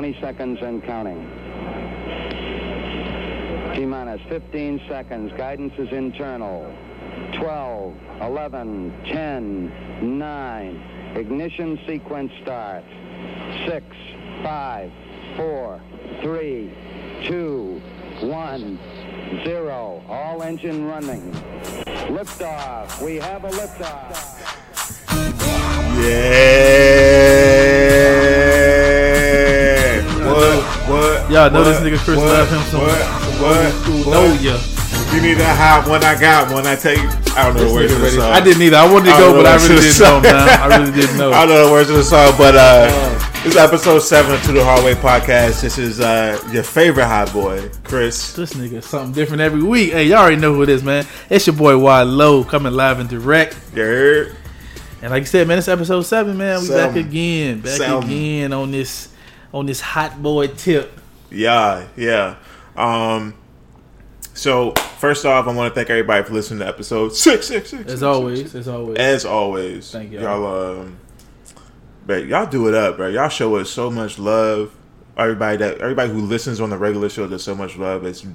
20 seconds and counting. T minus 15 seconds. Guidance is internal. 12, 11, 10, 9. Ignition sequence starts. 6, 5, 4, 3, 2, 1, 0. All engine running. Liftoff. We have a liftoff. Yeah. Y'all know this nigga Chris what, love him some- What? What? what? know ya. You need to have one. I got one. I tell you. I don't know the words of the song. I didn't either. I wanted to I go, but I really didn't know, man. I really didn't know. I don't know the words of the song, but uh, this is episode seven of Two the Hardway podcast. This is uh, your favorite hot boy, Chris. This nigga is something different every week. Hey, y'all already know who it is, man. It's your boy Wide Low coming live and direct. Heard? And like I said, man, it's episode seven, man. We back again, back Seven. again on this on this hot boy tip. Yeah, yeah. Um, so first off, I want to thank everybody for listening to episode six, six, six. As six, always, six, six. as always. as always. Thank y'all. y'all. Um, but y'all do it up, bro. Y'all show us so much love. Everybody that everybody who listens on the regular show does so much love. It's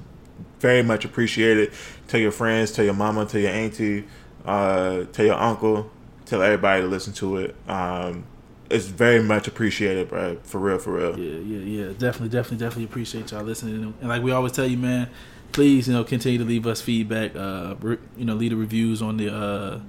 very much appreciated. Tell your friends, tell your mama, tell your auntie, uh, tell your uncle, tell everybody to listen to it. Um, it's very much appreciated, bro. For real, for real. Yeah, yeah, yeah. Definitely, definitely, definitely appreciate y'all listening. And like we always tell you, man, please, you know, continue to leave us feedback. Uh, you know, leave the reviews on the uh,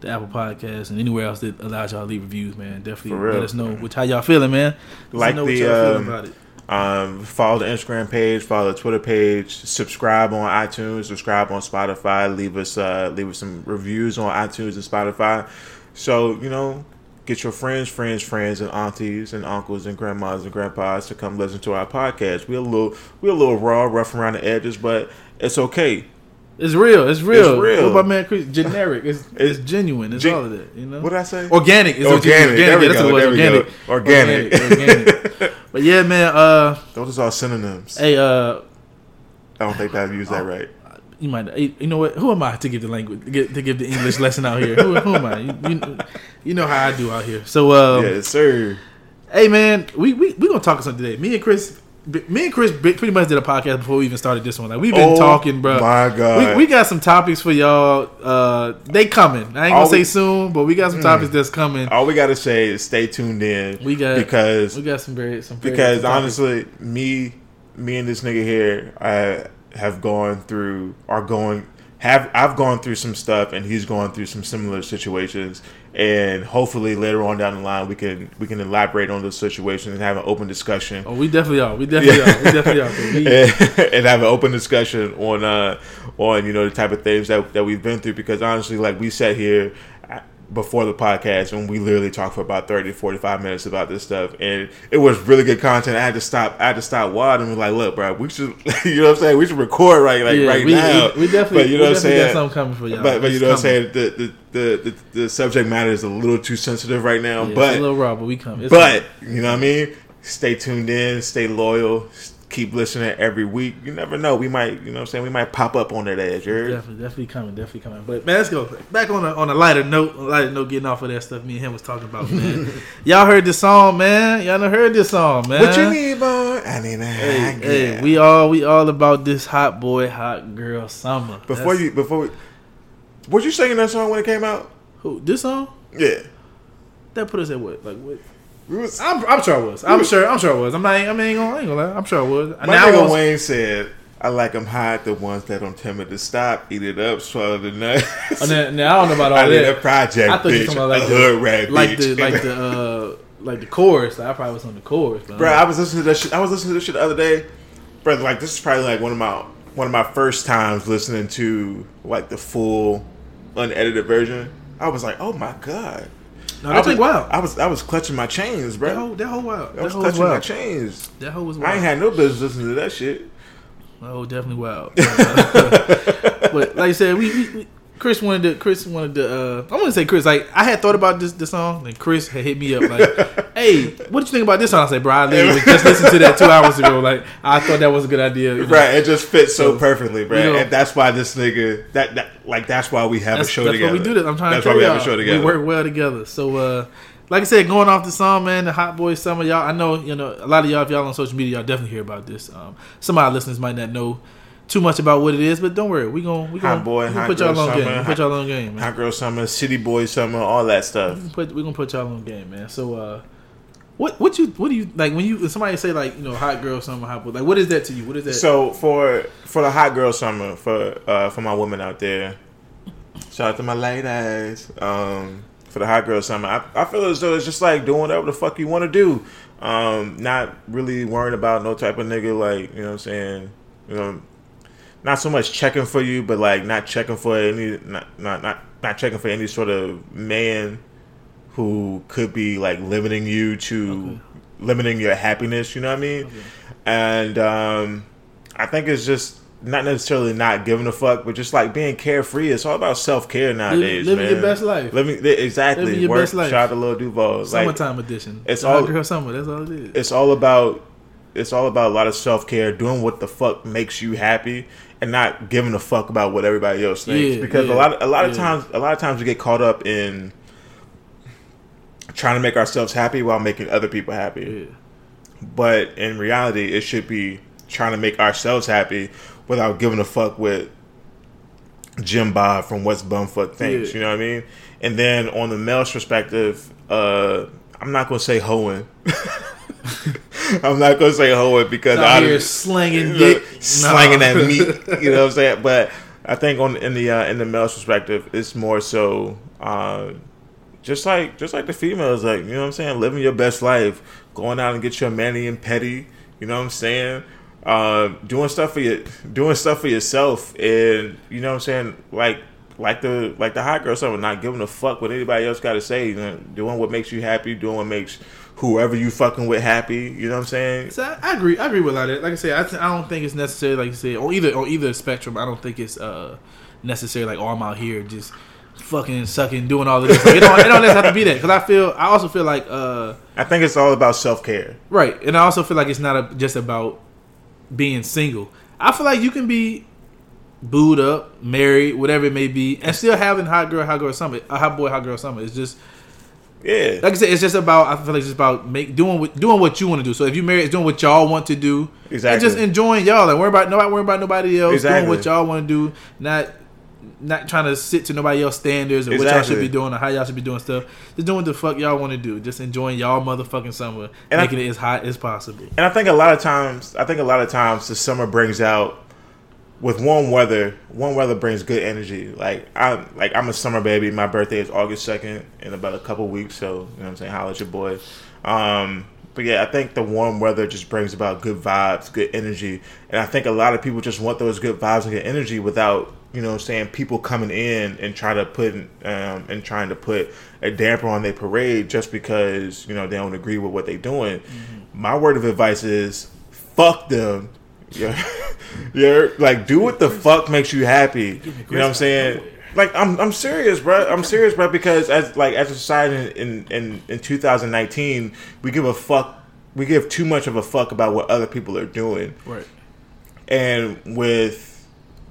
the Apple Podcast and anywhere else that allows y'all to leave reviews, man. Definitely real. let us know which how y'all feeling, man. Let us Like know the, what y'all feeling um, about it. Um, follow the Instagram page, follow the Twitter page, subscribe on iTunes, subscribe on Spotify, leave us uh, leave us some reviews on iTunes and Spotify. So you know, get your friends, friends, friends, and aunties and uncles and grandmas and grandpas to come listen to our podcast. We're a little we're a little raw, rough around the edges, but it's okay. It's real. It's real. It's real. What about man? Chris? Generic. It's, it's It's genuine. It's gen- all of that. You know. What did I say? Organic. Is what you- Organic. Yeah, that's what it was. There Organic. Organic. Organic. but yeah, man. Uh, Those are all synonyms. hey, uh, I don't think I've used that right. You might. You know what? Who am I to give the language to give, to give the English lesson out here? Who, who am I? You, you, you know how I do out here. So, um, yes, sir. hey, man, we we we gonna talk something today. Me and Chris. Me and Chris pretty much did a podcast before we even started this one. Like we've been Oh, talking, bro. my God. we, we got some topics for y'all. Uh, they coming. I ain't gonna All say we- soon, but we got some topics that's coming. All we gotta say is stay tuned in. We got- because We got some very some very because honestly, me, me and this nigga here, I have gone through, are going, have I've gone through some stuff, and he's gone through some similar situations, and hopefully later on down the line we can we can elaborate on those situations and have an open discussion. Oh, we definitely are. We definitely are. We definitely are. and, and have an open discussion on uh on you know the type of things that that we've been through because honestly like we sat here before the podcast and we literally talked for about 30 45 minutes about this stuff and it was really good content i had to stop i had to stop wild and was like look bro we should you know what i'm saying we should record right like yeah, right we, now we, we definitely, but you know what i'm got saying something coming for y'all. but, but you know what I'm saying the the, the the the subject matter is a little too sensitive right now Yeah, but a little raw, but we come. It's but you know what I mean. Stay tuned in. Stay loyal. Keep listening every week. You never know. We might, you know, what I'm saying we might pop up on that edge. heard? Definitely, definitely coming, definitely coming. But man, let's go back on a on a lighter note. A lighter note, getting off of that stuff me and him was talking about, man. y'all heard this song, man. Y'all done heard this song, man. What you need, boy? I need a Hey, hey, we all we all about this hot boy, hot girl summer. before That's- you before we, was you singing that song when it came out? who this song Yeah. that put us at what like what? Was, I'm, I'm sure I was. I'm sure. I'm sure I was. I'm not. I mean, gonna, I ain't gonna lie. I'm sure I was. my Now nigga was- Wayne said, "I like them hot, the ones that don't tell me to stop, eat it up, swallow the nut." Oh, now, now I don't know about all that. I need a project I thought you bitch, were talking about like a the, rat like bitch. the like the uh like the chorus. I probably was on the chorus, but Bro, I was listening to that shit. I was listening to this shit the other day. Bro, like this is probably like one of my one of my first times listening to like the full unedited version. I was like, oh my god. No, I was, wild. I was I was clutching my chains, bro. That whole that whole wild. I was whole was clutching my chains. That whole was I ain't had no business listening to that shit. Oh, definitely wild. but like I said, we, we, we Chris wanted to. Chris wanted to. Uh, I'm gonna say Chris. Like I had thought about this the song, and Chris had hit me up like, "Hey, what do you think about this song?" I said, "Bro, I literally just listened to that two hours ago. Like I thought that was a good idea." you know. Right, it just fits so, So, perfectly, bro. you know- and that's why this nigga that, that like that's why we have a show that's together. why we do this. I'm trying that's to why we y'all. have a show together. We work well together. So uh, like I said, going off the song, man, the Hot Boy Summer, y'all. I know, you know, a lot of y'all, if y'all on social media, y'all definitely hear about this. Um, some of our listeners might not know too much about what it is, but don't worry, we gonna we Hot gonna, boy, we gonna put y'all on game. summer, We put y'all on game, man. Hot girl summer, city boy summer, all that stuff. We put we gonna put y'all on game, man. So, uh, what what you what do you like when you when somebody say like you know hot girl summer hot boy like what is that to you? What is that? So for for the hot girl summer for uh for my women out there, shout out to my ladies. Um, for the hot girl summer, I, I feel as though it's just like doing whatever the fuck you want to do. Um, not really worrying about no type of nigga like you know what I'm saying. You know, not so much checking for you, but like not checking for any not not not, not checking for any sort of man who could be like limiting you to limiting your happiness. You know what I mean? And um, I think it's just not necessarily not giving a fuck, but just like being carefree. It's all about self care nowadays. living man. your best life. Living exactly. Living your Work, best life. Shout out to Lil Duval. Like, Summertime edition. it's all- girl summer. That's all it is. it's all about it's all about a lot of self care, doing what the fuck makes you happy, and not giving a fuck about what everybody else thinks. Yeah, because yeah, a lot a lot of times a lot of times we get caught up in trying to make ourselves happy while making other people happy. Yeah. But in reality, it should be trying to make ourselves happy without giving a fuck what Jim Bob from West Bumfuck thinks. Yeah. You know what I mean? And then on the male's perspective, uh, I'm not gonna say hoeing. I'm not gonna say hoeing because Out I here slanging dick, slanging No. that meat. You know what I'm saying? But I think on in the uh, in the male's perspective, it's more so uh, just like just like the females, like you know what I'm saying, living your best life, going out and get your manny and petty. You know what I'm saying? Uh, doing stuff for your doing stuff for yourself, and you know what I'm saying, like like the like the hot girl summer, not giving a fuck what anybody else got to say. You know, doing what makes you happy, doing what makes whoever you fucking with happy. You know what I'm saying? So I, I agree. I agree with a lot. Like I said, I, th- I don't think it's necessary. Like you said, on either on either spectrum, I don't think it's uh necessary. Like, oh, I'm out here just fucking sucking, doing all of this. Like, it don't. It don't necessarily have to be that. Because I feel. I also feel like uh I think it's all about self care. right, and I also feel like it's not a, just about being single. I feel like you can be booed up, married, whatever it may be, and still having hot girl, hot girl summer, a hot boy, hot girl summer. It's just Yeah. like I said, it's just about. I feel like it's just about make doing what doing what you want to do. So if you married, it's doing what y'all want to do. Exactly. And just enjoying y'all. Like worry about nobody worry about nobody else. Exactly. Doing what y'all want to do. Not not trying to sit to nobody else standards or what y'all should be doing or how y'all should be doing stuff. Just doing what the fuck y'all want to do. Just enjoying y'all motherfucking summer, And making it as hot as possible. And I think a lot of times, I think a lot of times the summer brings out with warm weather. Warm weather brings good energy. Like I'm, like I'm a summer baby. My birthday is August second in about a couple weeks. So you know what I'm saying. Holla at your boy. Um, but yeah, I think the warm weather just brings about good vibes, good energy, and I think a lot of people just want those good vibes and good energy without you know saying people coming in and try to put um, and trying to put a damper on their parade just because you know they don't agree with what they're doing. My word of advice is fuck them. Yeah, you're like do what the fuck makes you happy. You know what I'm saying? Like I'm I'm serious, bro. I'm serious, bro. Because as like as a society in in in 2019, we give a fuck. We give too much of a fuck about what other people are doing. Right. And with,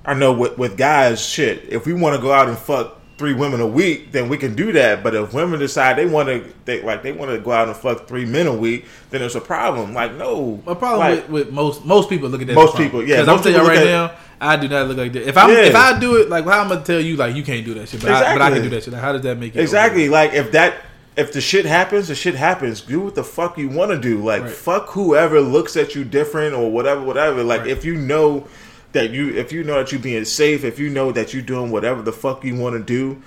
I know with, with guys, shit, if we want to go out and fuck three women a week, then we can do that. But if women decide they want to, they like they want to go out and fuck three men a week, then it's a problem. Like no, My problem like, with, with most most people look at that. Most a people, yeah, 'Cause I'm telling you right look now, I do not look like that. If I Yeah. if I do it, like how I'm gonna tell you, like you can't do that shit, but, I, but I can do that shit. Like, how does that make it? exactly like if that if the shit happens, the shit happens. Do what the fuck you want to do. Like Right. fuck whoever looks at you different or whatever, whatever. Like Right. if you know that you if you know that you're being safe, if you know that you're doing whatever the fuck you want to do,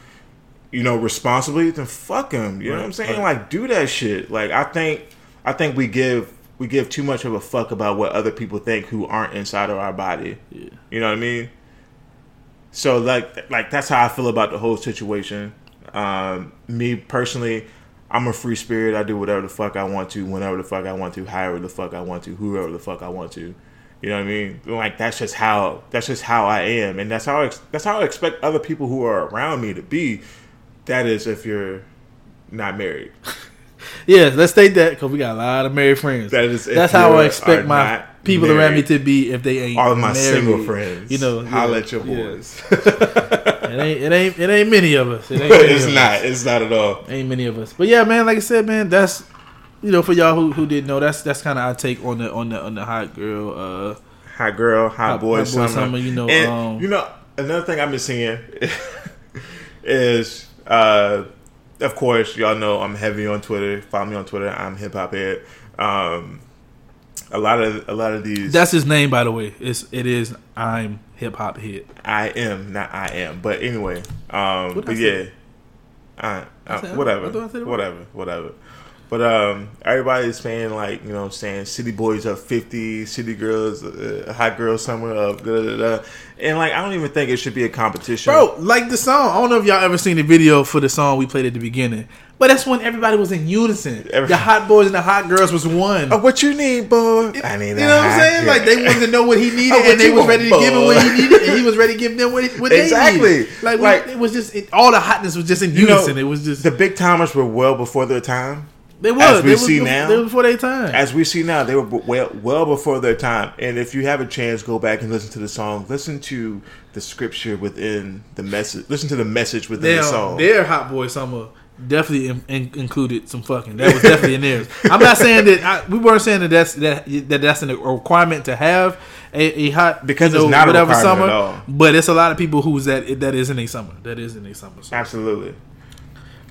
you know responsibly, then fuck him. You know what I'm saying? right. Like do that shit. Like I think I think we give we give too much of a fuck about what other people think who aren't inside of our body. Yeah. You know what I mean? So like like that's how I feel about the whole situation. Um, me personally, I'm a free spirit. I do whatever the fuck I want to, whenever the fuck I want to, however the fuck I want to, whoever the fuck I want to. You know what I mean? Like that's just how that's just how I am, and that's how I, that's how I expect other people who are around me to be. That is, if you're not married. Yeah, let's state that because we got a lot of married friends. That is That's how I expect my people around me to be if they ain't All of my married. single friends, You know, holla yeah, at your yeah. boys. it ain't it ain't it ain't many of us. It ain't it's not. Us. It's not at all. Ain't many of us. But yeah, man, like I said, man, that's you know, for y'all who, who didn't know, that's that's kind of our take on the on the on the hot girl. uh Hot girl, hot, Hot- boy, hot boy summer. summer, you know, And, um, you know, another thing I've been seeing is, uh, of course, y'all know I'm heavy on Twitter. Follow me on Twitter. I'm hip hop head. Um, a lot of a lot of these. That's his name, by the way. It's it is I'm hip hop head. I am not I am, but anyway. Um, but yeah? I, I whatever, I I said whatever, whatever. But um, everybody's saying like you know I'm saying city boys up fifty, city girls, uh, hot girls somewhere up, da, da, da. and like I don't even think it should be a competition, Bro, like the song. I don't know if y'all ever seen the video for the song we played at the beginning, but that's when everybody was in unison. The hot boys and the hot girls was one. Oh, what you need, boy? I need you know what I'm saying? Like they wanted to know what he needed, Oh, what and they was ready to give him what he needed, and he was ready to give them what, what they Exactly. Like, Like- it was just it, all the hotness was just in You know, unison. it was just the Big Tymers were well before their time. They were. as we they see bef- now- they were before their time. As we see now, they were well, well before their time. And if you have a chance, go back and listen to the song. Listen to the scripture within the message. Listen to the message within the Now, song. their hot boy summer definitely in, in, included some fucking. That was definitely in theirs. I'm not saying that I, we weren't saying that that's that that that's a requirement to have a, a hot Because you know, it's not a whatever summer. at all. But it's a lot of people who's that that is in a summer. That is in a summer. So, Absolutely.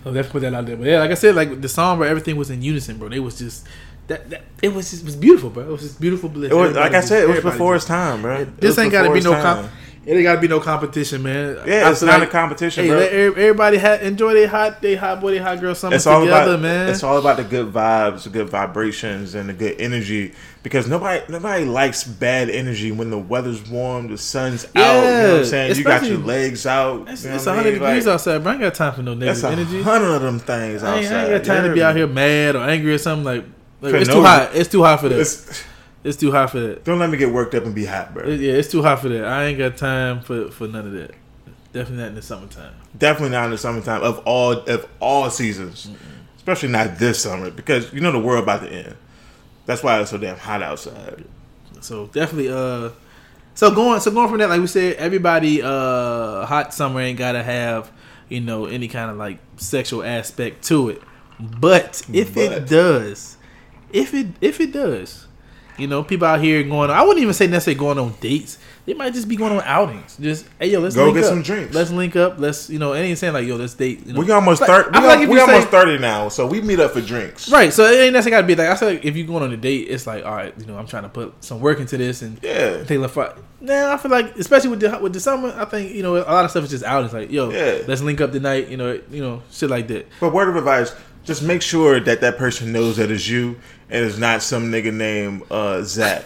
So let's put that out there. But yeah, like I said, like the song, bro, everything was in unison, bro. They was just. That, that it was just, it was beautiful, bro. It was just beautiful bliss. It was, like I said, it was before its time, bro. It This was ain't got to be no time. It ain't got to be no competition, man. Yeah, I it's not like- a competition, Hey, bro. everybody ha- enjoy their hot, they hot boy, they hot girl summer It's all together, about man. It's all about the good vibes, the good vibrations, and the good energy. Because nobody nobody likes bad energy when the weather's warm, the sun's out. You know what I'm saying? You got your legs out. it's you know it's 100 mean? degrees Like, outside, bro. I ain't got time for no That's negative a energy. hundred of them things I ain't, outside. I ain't got time You to be out here mad or angry or something like. like it's no too hot. It's too hot for that. It's, too hot for that. don't let me get worked up and be hot, bro. Yeah, it's too hot for that. I ain't got time for for none of that. Definitely not in the summertime. Definitely not in the summertime of all of all seasons, especially not this summer because you know the world about to end. That's why it's so damn hot outside. So definitely, uh, so going so going from that, like we said, everybody, uh, hot summer ain't gotta have you know any kind of like sexual aspect to it. But if it does, if it if it does, you know, people out here going. I wouldn't even say necessarily going on dates. They might just be going on outings. Just hey yo, let's Go get up. some drinks. Let's link up. Let's you know, it ain't saying like yo, let's date. You know, We almost Like, thirty. We, like we almost say- thirty now, so we meet up for drinks. Right, so it ain't necessarily gotta be like I said. Like, if you going on a date, it's like, all right, you know, I'm trying to put some work into this and Yeah. take a fight. Now I feel like, especially with the with the summer, I think you know a lot of stuff is just out. It's like, yo, Yeah. let's link up tonight. You know, you know, shit like that. But word of advice: just make sure that that person knows that it's you and it's not some nigga named uh, Zach.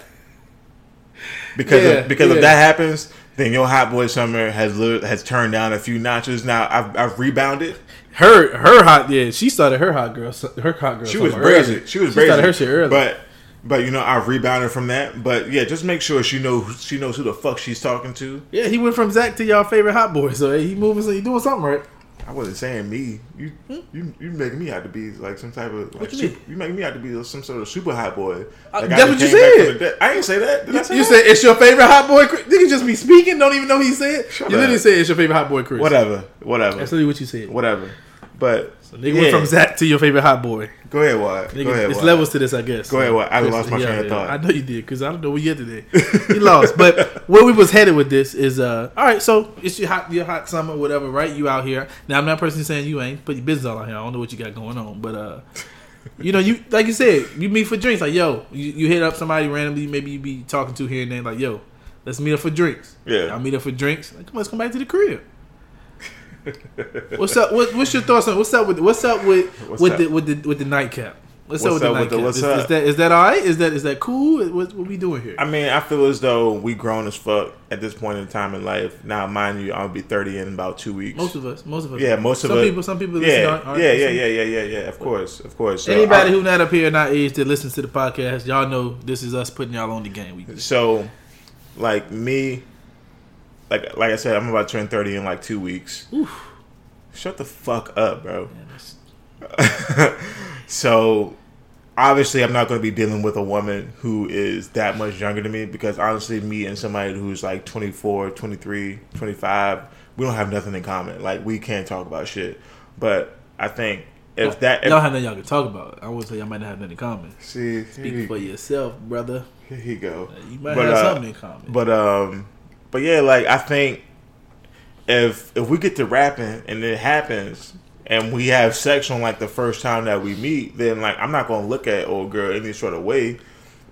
Because Yeah, if, because yeah. if that happens, then your hot boy summer has has turned down a few notches. Now I've, I've rebounded. Her her hot yeah, she started her hot girl her hot girl. She was brazen. early. She was She brazen. started her shit early. But but you know I've rebounded from that. But yeah, just make sure she knows she knows who the fuck she's talking to. yeah, he went from Zach to y'all favorite hot boy. So he moving, so he doing something right. I wasn't saying me. You you you making me out to be like some type of like you super, mean? you making me out to be some sort of super hot boy. Uh, that's I what you said. I didn't say that. Did I say You that? said it's your favorite hot boy. Chris. Nigga just be speaking, don't even know he said. Shut you literally up. said it's your favorite hot boy, Chris. whatever, whatever, That's literally what you said. whatever. But So nigga yeah. went from Zach to your favorite hot boy. Go ahead, Wad. Nigga, Go ahead, it's levels to this, I guess. Go ahead, what? I lost my train of thought. I know you did because I don't know where you at today. he lost, but where we was headed with this is uh, all right. So it's your hot, your hot summer, whatever, right? You out here now. I'm not personally saying you ain't put your business all out here. I don't know what you got going on, but uh, you know, you like you said, you meet for drinks. Like yo, you, you hit up somebody randomly, maybe you be talking to here and there. Like yo, let's meet up for drinks. Yeah. I'll meet up for drinks. Like, come on, let's come back to the crib. What's up? What, what's your thoughts on what's up with what's up with What's with up? the with the with the nightcap? What's, What's up with the up with the nightcap? what's is, up? is that is that all right? Is that is that cool? What, what we doing here? I mean, I feel as though we grown as fuck at this point in time in life. Now, mind you, I'll be thirty in about two weeks. most of us, most of us. yeah, most of some it. people, some people. Yeah, aren't- yeah, yeah, yeah, yeah, yeah, yeah. Of course, of course. So, Anybody I- who not up here, not age, that listens to the podcast, y'all know this is us putting y'all on the game. We So, like me, like like I said, I'm about to turn thirty in like two weeks. Oof. Shut the fuck up, bro. That's- so, obviously I'm not going to be dealing with a woman who is that much younger than me because honestly me and somebody who's like 24, 23, 25, we don't have nothing in common. Like we can't talk about shit. But I think if that if, y'all have nothing y'all can talk about. I would say y'all might not have nothing in common. see Speak for yourself, brother. here you go. You might But, have uh, something in common. But um, but yeah, like I think if if we get to rapping and it happens and we have sex on like the first time that we meet, then like I'm not gonna look at old girl any sort of way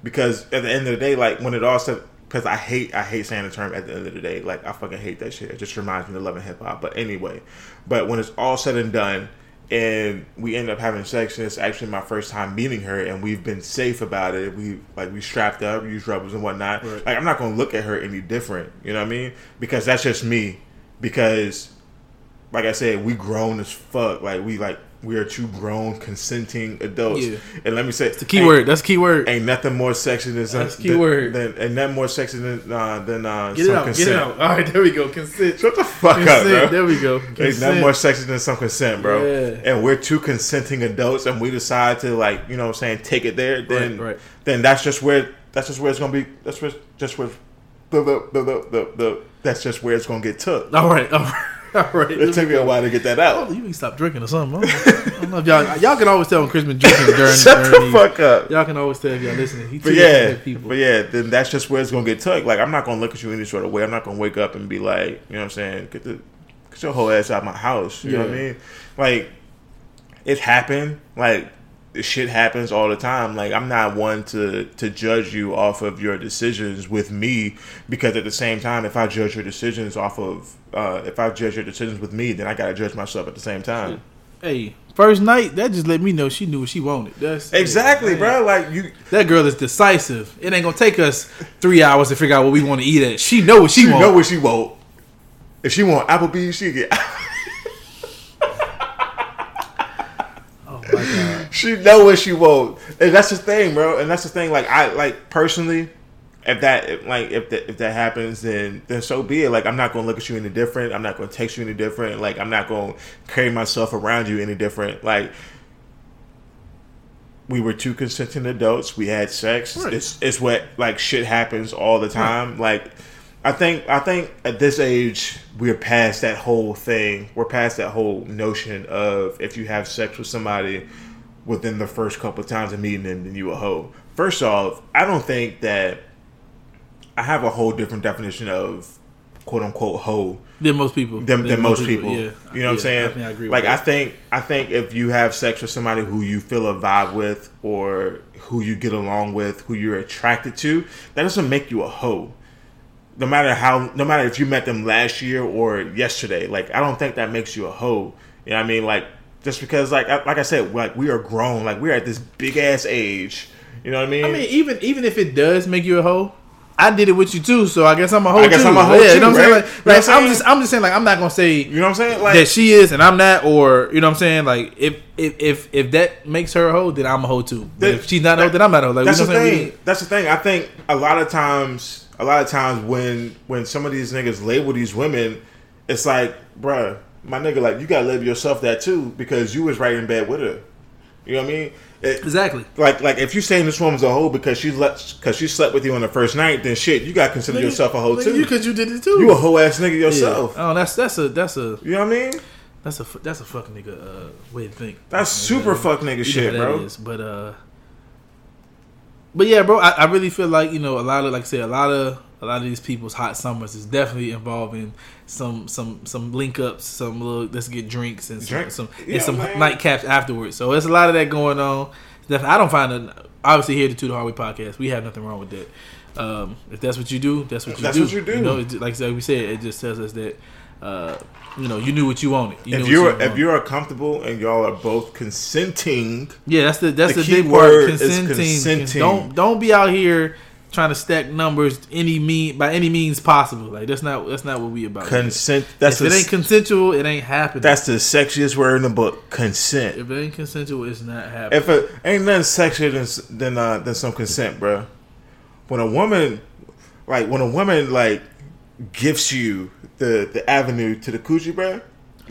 because at the end of the day, like when it all said, because I hate I hate saying the term at the end of the day, like I fucking hate that shit. It just reminds me of loving hip hop. But anyway, but when it's all said and done. And we end up having sex, and it's actually my first time meeting her, and we've been safe about it. We like we strapped up, used rubbers and whatnot. Right. Like I'm not gonna look at her any different, you know what I mean? Because that's just me. Because, like I said, we grown as fuck. Like we like we are two grown consenting adults. Yeah. And let me say, it's the key word. That's the key word. Ain't nothing more sexy than some, That's key than, word. Than, and nothing more sexy than uh, than uh, Get some out. consent. Get it out. All right, there we go. Consent. Shut the fuck up, bro. There we go. Ain't Consent. nothing more sexy than some consent, bro. Yeah. And we're two consenting adults, and we decide to like, you know, what I'm saying, take it there. Then, right. then that's just where that's just where it's gonna be. That's where just where the the the the, the, the that's just where it's gonna get took. All right. All right. All right. It took me a while to get that Oh, out. you need to stop drinking or something. I don't, know. I don't know if y'all y'all can always tell when Chris been drinking during. Shut during the these- fuck up. Y'all can always tell if y'all listening. He But yeah, people. but yeah, then that's just where it's gonna get tucked. Like I'm not gonna look at you any sort of way. I'm not gonna wake up and be like, you know what I'm saying, get the get your whole ass out of my house. You know what I mean? Like it happened. Like shit happens all the time. Like I'm not one to to judge you off of your decisions with me because at the same time, if I judge your decisions off of uh, if I judge your decisions with me, then I gotta judge myself at the same time. hey, first night that just let me know she knew what she wanted. That's Exactly, bro. Like you, That girl is decisive. It ain't gonna take us three hours to figure out what we want to eat at. She know what she, she want. know what she want. If she want Applebee's, she get. oh my god. She know what she want, and that's the thing, bro. And that's the thing. Like I like personally, if that if, like if that if that happens, then then so be it. Like I'm not gonna look at you any different. I'm not gonna text you any different. Like I'm not gonna carry myself around you any different. Like we were two consenting adults. We had sex. Right. It's it's what like shit happens all the time. Like I think I think at this age we're past that whole thing. We're past that whole notion of if you have sex with somebody within the first couple of times of meeting them, then you a hoe. First off, I don't think that I have a whole different definition of quote unquote hoe Than most people. than, than most people. Yeah. You know what I'm saying? I think I agree like I think I think if you have sex with somebody who you feel a vibe with or who you get along with, who you're attracted to, that doesn't make you a hoe. No matter how no matter if you met them last year or yesterday, like I don't think that makes you a hoe. You know what I mean? Like just because like I- like I said, like we are grown, like we're at this big ass age. You know what I mean? I mean, even even if it does make you a hoe, I did it with you too, so I guess I'm a hoe I guess too. I'm a hoe yeah, too, you know what I'm saying? Like, You know like, I'm I'm just I'm just saying like I'm not gonna say you know what I'm saying? Like that she is and I'm not, or you know what I'm saying? Like if if if, if that makes her a hoe, then I'm a hoe too. But That- if she's not a hoe, then I'm not a hoe. Like that's you the know saying? thing. That's the thing. I think a lot of times, a lot of times when when some of these niggas label these women, it's like, bruh, my nigga, like you gotta love yourself that too because you was right in bed with her. You know what I mean? It- Exactly. like like if you saying this woman's a hoe because she let because she slept with you on the first night, then shit, you gotta consider yourself a hoe too. You because you did it too. You a hoe ass nigga Yeah. yourself. Oh, that's that's a that's a You know what I mean? that's a that's a fucking nigga uh, way to think. That's You super fuck nigga you shit, bro. is, But uh, but yeah, bro, I, I really feel like you know a lot of like I said a lot of a lot of these people's hot summers is definitely involving some some some link ups, some little let's get drinks and some, Drink- some yeah, and some man. nightcaps afterwards. So there's a lot of that going on. I don't find it obviously here at the Two the Hardway podcast. We have nothing wrong with that. Um, if that's what you do, that's what you That's do. what you do. know, it, like like we said, it just tells us that uh, you know you knew what you wanted. You If you're you if you are comfortable and y'all are both consenting, Yeah, that's the that's The the, key big word Consenting. consenting. Don't don't be out here trying to stack numbers any mean by any means possible. Like that's not that's not what we about. consent. That's if the, it ain't consensual, it ain't happening. that's the sexiest word in the book. Consent. if it ain't consensual, it's not happening. If it ain't nothing sexier than than uh, than some consent, bro. When a woman, like when a woman like gifts you the the avenue to the coochie, bro,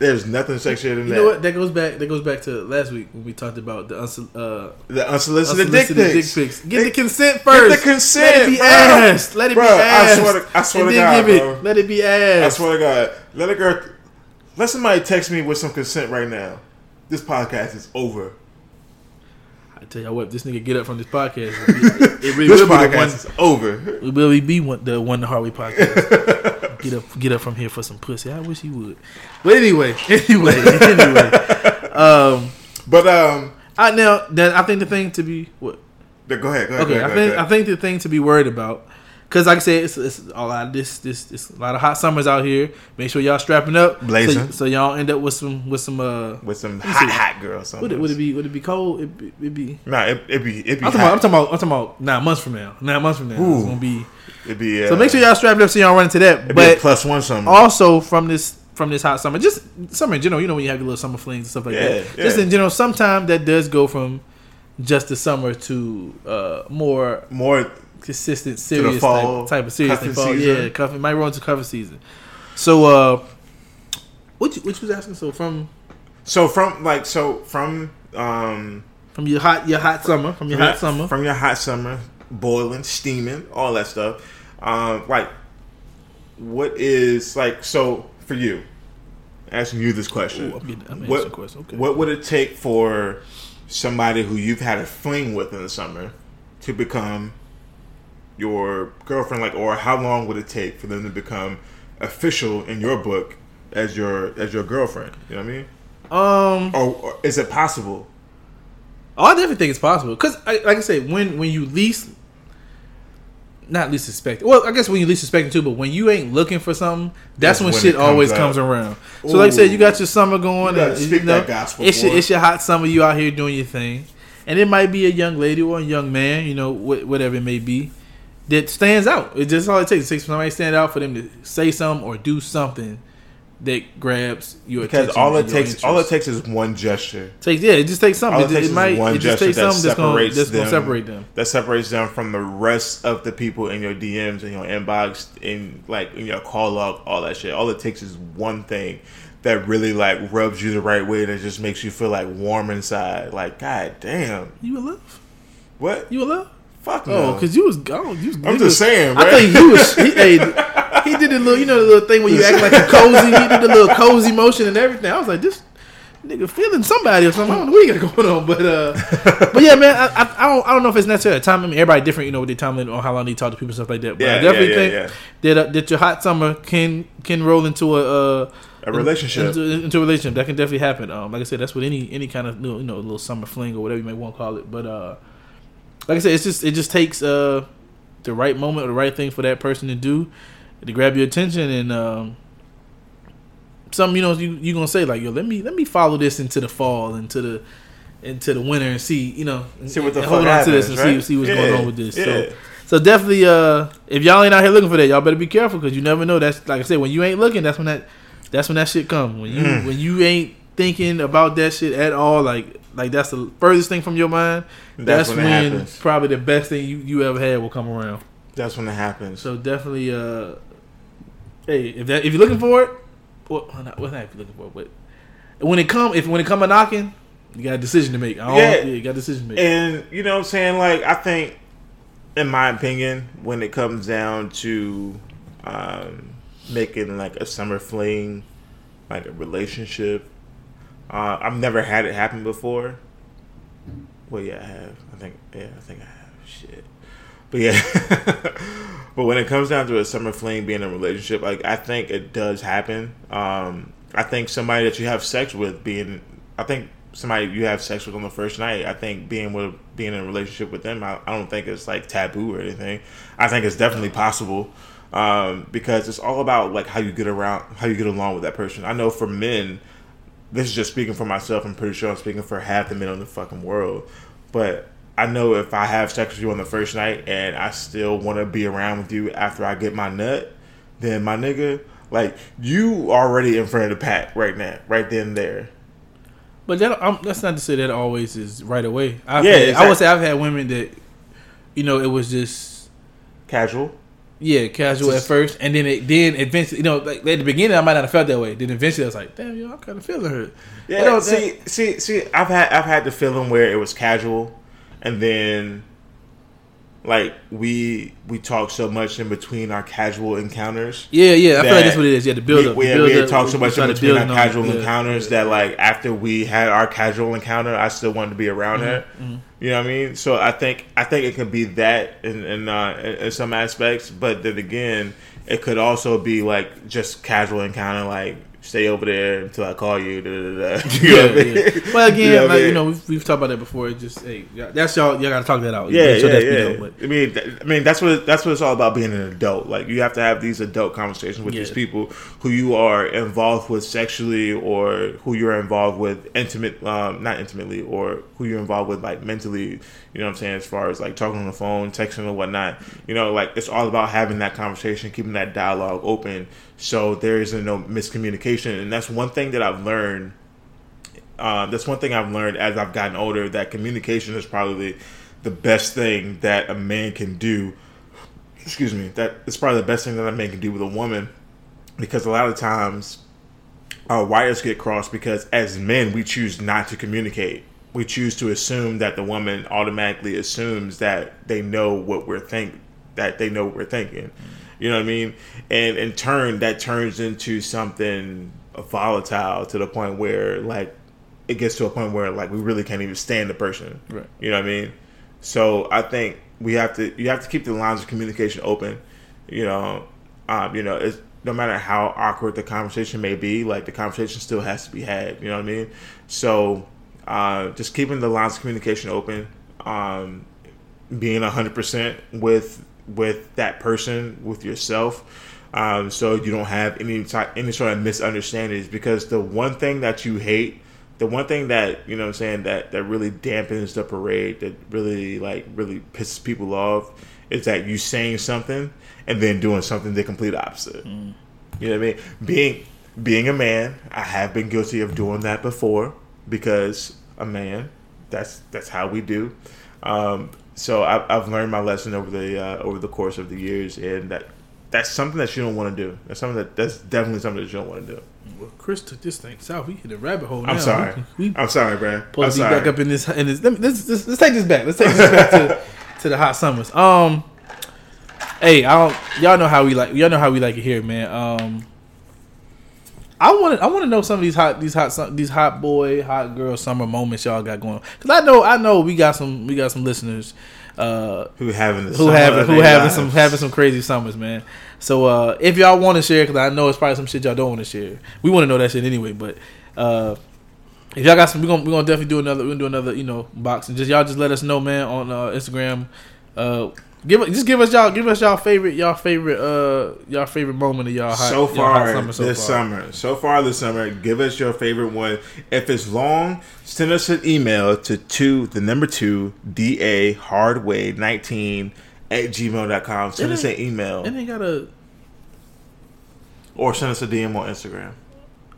There's nothing sexier than You that. You know what? That goes back. That goes back to last week when we talked about the uh, The unsolicited, unsolicited dick pics. Get the consent first. Get the consent, Let it be bro. asked. Let it Bro, be I asked. swear to- I swear and to God, give bro. it. Let it be asked. I swear to God, let a girl, let somebody text me with some consent right now. This podcast is over. I tell you what, this nigga get up from this podcast. It, it really This will be the podcast one. is over. It will really be one, the one the Harley podcast. get up, get up from here for some pussy. I wish he would. But anyway, anyway, anyway. Um, But um, I now that I think the thing to be what go ahead, go ahead. Okay, go ahead, I think ahead. I think the thing to be worried about, because like I said, it's, it's a lot of this this this a lot of hot summers out here. Make sure y'all strapping up, so, Blazing. so y'all end up with some with some uh. with some hot, hot girl. Something. Would it, would it be would it be cold? It it be. Nah, it, it be it be. I'm talking, about, I'm talking about I'm talking about nine months from now. Nine months from now, Ooh. it's gonna be. It be. Uh, So make sure y'all strapped up so y'all run into that. It be a But plus one something. also from this from this hot summer, just summer in general. You know when you have your little summer flings and stuff like Yeah, that. Just in general, sometimes that does go from just the summer to uh more More consistent, serious fall, type, type of serious thing. Fall, yeah, cuffing might roll into cuffing season. So, uh, what you, what you was asking? So from so from like so from um from your hot your hot summer from your hot summer. from your hot summer boiling steaming all that stuff um like what is like so for you asking you this question Ooh, I'm getting- I'm what, question, okay. what would it take for somebody who you've had a fling with in the summer to become your girlfriend like or how long would it take for them to become official in your book as your as your girlfriend you know what i mean um, or, or is it possible oh, I definitely think it's possible because, like I said, when when you least not least suspect. Well, I guess when you least suspecting too, but when you ain't looking for something, that's, That's when, when shit comes always out. comes around. So, like I said, you got your summer going. You gotta and, speak that gospel, It's your, it's your hot summer. You out here doing your thing, and it might be a young lady or a young man, you know, wh- whatever it may be, that stands out. It just all it takes. It takes somebody to stand out for them to say something or do something that grabs your because attention all it takes all it takes is one gesture takes. Yeah, it just takes something. all it It, it might. one It just gesture takes that something that's gonna separates that's them gonna separate them. that separates them from the rest of the people in your DMs and your inbox and like in your call log all that shit all it takes is one thing that really like rubs you the right way that just makes you feel like warm inside like god damn You in love? what You in love? Fuck no Oh, because you was gone. You was, I'm just saying Right? I think he was. He, hey, he did the little, you know, the little thing where you act like a cozy. He did the little cozy motion and everything. I was like, this nigga feeling somebody or something. I don't know what he got going on, but uh, but yeah, man, I, I, I don't I don't know if it's necessarily a time. I mean, everybody different, you know, with their time limit on how long they talk to people and stuff like that. But Yeah, I definitely yeah, think yeah, that uh, that your hot summer can can roll into a. Uh, a relationship into, into a relationship that can definitely happen. Um, like I said, that's what any any kind of you know little summer fling or whatever you may want to call it. But uh, like I said, it's just it just takes uh the right moment or the right thing for that person to do to grab your attention and um something you know you you gonna say like yo let me let me follow this into the fall into the into the winter and see you know See what the hold on to this and see see what's Yeah, going on with this. yeah. So so definitely uh if y'all ain't out here looking for that y'all better be careful because you never know that's like I said when you ain't looking that's when that that's when that shit come when you Mm. when you ain't thinking about that shit at all like like that's the furthest thing from your mind That's that's, when when, probably the best thing you, you ever had will come around that's when it happens so definitely uh hey if that if you're looking for it well not, well not if you're looking for it but when it come if when it come a knocking you got a decision to make I don't, Yeah. yeah. you got a decision to make And you know what I'm saying? Like I think in my opinion, when it comes down to um, making like a summer fling, like a relationship, uh, I've never had it happen before. Well, yeah, I have. I think, yeah, I think I have. Shit, but yeah. but when it comes down to a summer fling being a relationship, like I think it does happen. Um, I think somebody that you have sex with being, I think somebody you have sex with on the first night, I think being with being in a relationship with them, I, I don't think it's like taboo or anything. I think it's definitely possible um, because it's all about like how you get around, how you get along with that person. I know for men, this is just speaking for myself. I'm pretty sure I'm speaking for half the men in the fucking world, but. I know if I have sex with you on the first night and I still want to be around with you after I get my nut, then my nigga, like you already in front of the pack right now, right then and there. But that, um, that's not to say that always is right away. I've Yeah, had, I would say I've had women that, you know, it was just Casual. Yeah, casual Just- at first, and then it then eventually, you know, like at the beginning, I might not have felt that way. Then eventually, I was like, damn, yo, I'm kind of feeling her. Yeah, You know, see, see, see. I've had I've had the feeling where it was casual, and then like we we talk so much in between our casual encounters. Yeah, yeah, I feel like that's what it is. Yeah, the build up. we, the build we up, talk so much in between our building on it. casual Yeah, encounters yeah. that like after we had our casual encounter, I still wanted to be around her. Mm-hmm, You know what I mean? So I think I think it could be that in in, uh, in some aspects, but then again, it could also be like just casual encounter, like stay over there until I call you. Da, da, da. You know yeah, I mean? yeah. Well, again, You know like you know, we've, we've talked about that before. It just hey, that's y'all. Y'all gotta talk that out. Yeah, yeah, yeah. know, I mean, th- I mean, that's what that's what it's all about being an adult. Like you have to have these adult conversations with Yeah. these people who you are involved with sexually, or who you're involved with intimate, um, not intimately, or who you're involved with like mentally. You know what I'm saying? As far as like talking on the phone, texting, or whatnot. You know, like it's all about having that conversation, keeping that dialogue open, so there isn't no miscommunication. And that's one thing that I've learned um, that's one thing I've learned as I've gotten older that communication is probably the best thing that a man can do. Excuse me, that it's probably the best thing that a man can do with a woman because a lot of times our wires get crossed because as men we choose not to communicate. We choose to assume that the woman automatically assumes that they know what we're think that they know what we're thinking. You know what I mean? And in turn that turns into something volatile to the point where like it gets to a point where like we really can't even stand the person. Right. You know what I mean? So I think we have to you have to keep the lines of communication open. You know, um, you know, it's, no matter how awkward the conversation may be, like the conversation still has to be had. You know what I mean? So uh, just keeping the lines of communication open, um, being hundred percent with with that person, with yourself, um, so you don't have any type, any sort of misunderstandings. Because the one thing that you hate, the one thing that you know, what I'm saying that that really dampens the parade, that really like really pisses people off, is that you saying something and then doing something the complete opposite. You know what I mean? Being being a man, I have been guilty of doing that before because a man. That's that's how we do. Um, so I've, I've learned my lesson over the uh, over the course of the years, and that that's something that you don't want to do. That's something that that's definitely something that you don't want to do. Well, Chris took this thing south. We hit a rabbit hole. I'm sorry. We, we I'm sorry, Brad. I'm supposed to be sorry. back up in this. In this let me, let's, let's, let's take this back. Let's take this back to, to the hot summers. Um, hey, I don't. Y'all know how we like. Y'all know how we like it here, man. Um, I want to. I want to know some of these hot, these hot, these hot boy, hot girl summer moments y'all got going. Because I know, I know, we got some, we got some listeners. Uh, who having who having who having lives. some having some crazy summers, man. So uh, if y'all want to share, because I know it's probably some shit y'all don't want to share. We want to know that shit anyway. But uh, if y'all got some, we gonna we gonna definitely do another. We gonna do another, you know, box and just y'all just let us know, man, on uh, Instagram. Uh, give us just give us y'all give us y'all favorite y'all favorite uh y'all favorite moment of y'all hot, so far hot summer so this far. summer. So far this summer, give us your favorite one. If it's long, send us an email to two the number two D A hardway nineteen at gmail.com. Send us an email And they got a or send us a DM on Instagram.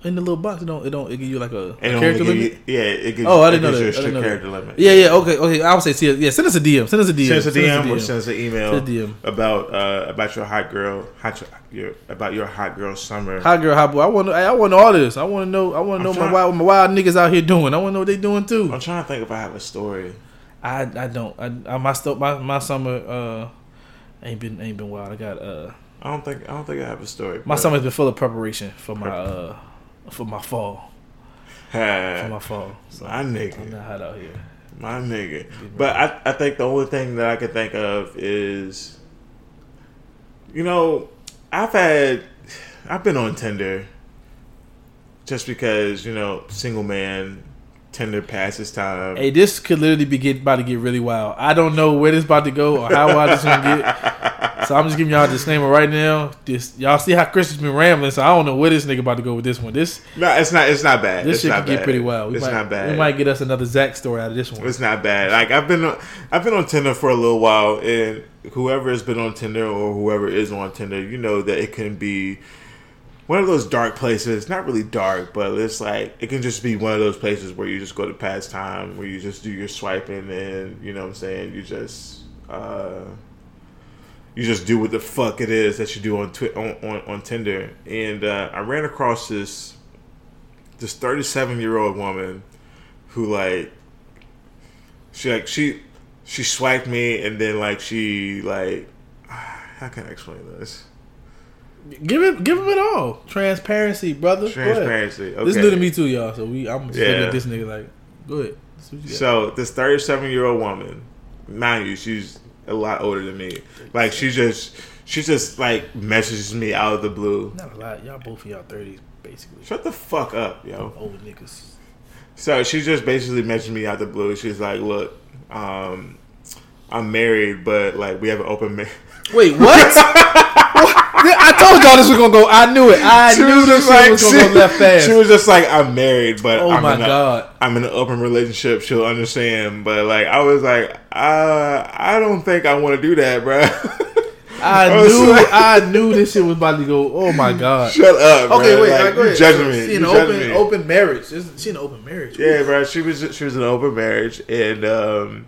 In the little box. It don't it don't it give you like a, a character limit. you, yeah, it gives, Oh, I didn't know gives that. a I strict didn't know that. character limit. Yeah, yeah, okay, okay. I would say, see, yeah, send us a DM. Send us a DM. Send us a Send DM, or send us an email Send a DM. about uh, about your hot girl, hot your about your hot girl summer. Hot girl, hot boy. I want. I want all this. I want to know. I want to know I'm my wild, my wild niggas out here doing. I want to know what they doing too. I'm trying to think if I have a story. I I don't. I, I my sto- my my summer uh ain't been ain't been wild. I got uh I don't think I don't think I have a story. my summer's been full of preparation for my uh for my fall for my fall. So my I'm not hot out here. My nigga. But I, I think the only thing that I can think of is, you know, I've had, I've been on Tinder just because, you know, single man, Tinder passes time. Hey, this could literally be get, about to get really wild. I don't know where this about to go or how wild this gonna get. So I'm just giving y'all a disclaimer right now. This y'all see how Chris has been rambling, so I don't know where this nigga about to go with this one. This No, it's not, it's not bad. this it's shit not could get pretty wild. We it's might, not bad. We might get us another Zach story out of this one. It's not bad. Like I've been, on, I've been on Tinder for a little while, and whoever has been on Tinder or whoever is on Tinder, you know that it can be one of those dark places. Not really dark, but it's like it can just be one of those places where you just go to pass time, where you just do your swiping, and you know what I'm saying. You just, uh, you just do what the fuck it is that you do on twi- on, on, on Tinder. And uh, I ran across this this 37 year old woman who like she like she she swiped me and then like she like how can I explain this? Give it, give him it all. Transparency, brother. Transparency. Okay. This is new to me too, y'all. So we, I'm just looking Yeah. at this nigga like, go ahead. What you got. So this 37 year old woman, mind you, she's a lot older than me. Like she just she just like messages me out of the blue. Not a lot. Y'all both in y'all thirties, basically. Shut the fuck up, yo. Old niggas. So she just basically messaged me out the blue. She's like, "Look, um, I'm married, but like we have an open marriage." Wait, what? I told y'all this was gonna go. I knew it. I knew this shit was gonna go left fast. She was just like, "I'm married, but Oh I'm my in a, God. I'm in an open relationship. She'll understand." But like, I was like, uh, "I don't think I want to do that, bro." I I knew. like- I knew this shit was about to go. Oh my god. Shut up. Okay, bro. wait. Like, right, go you ahead. judging me. She in an open me. open marriage. She an open marriage? Yeah, bro. She was she was an open marriage, and um,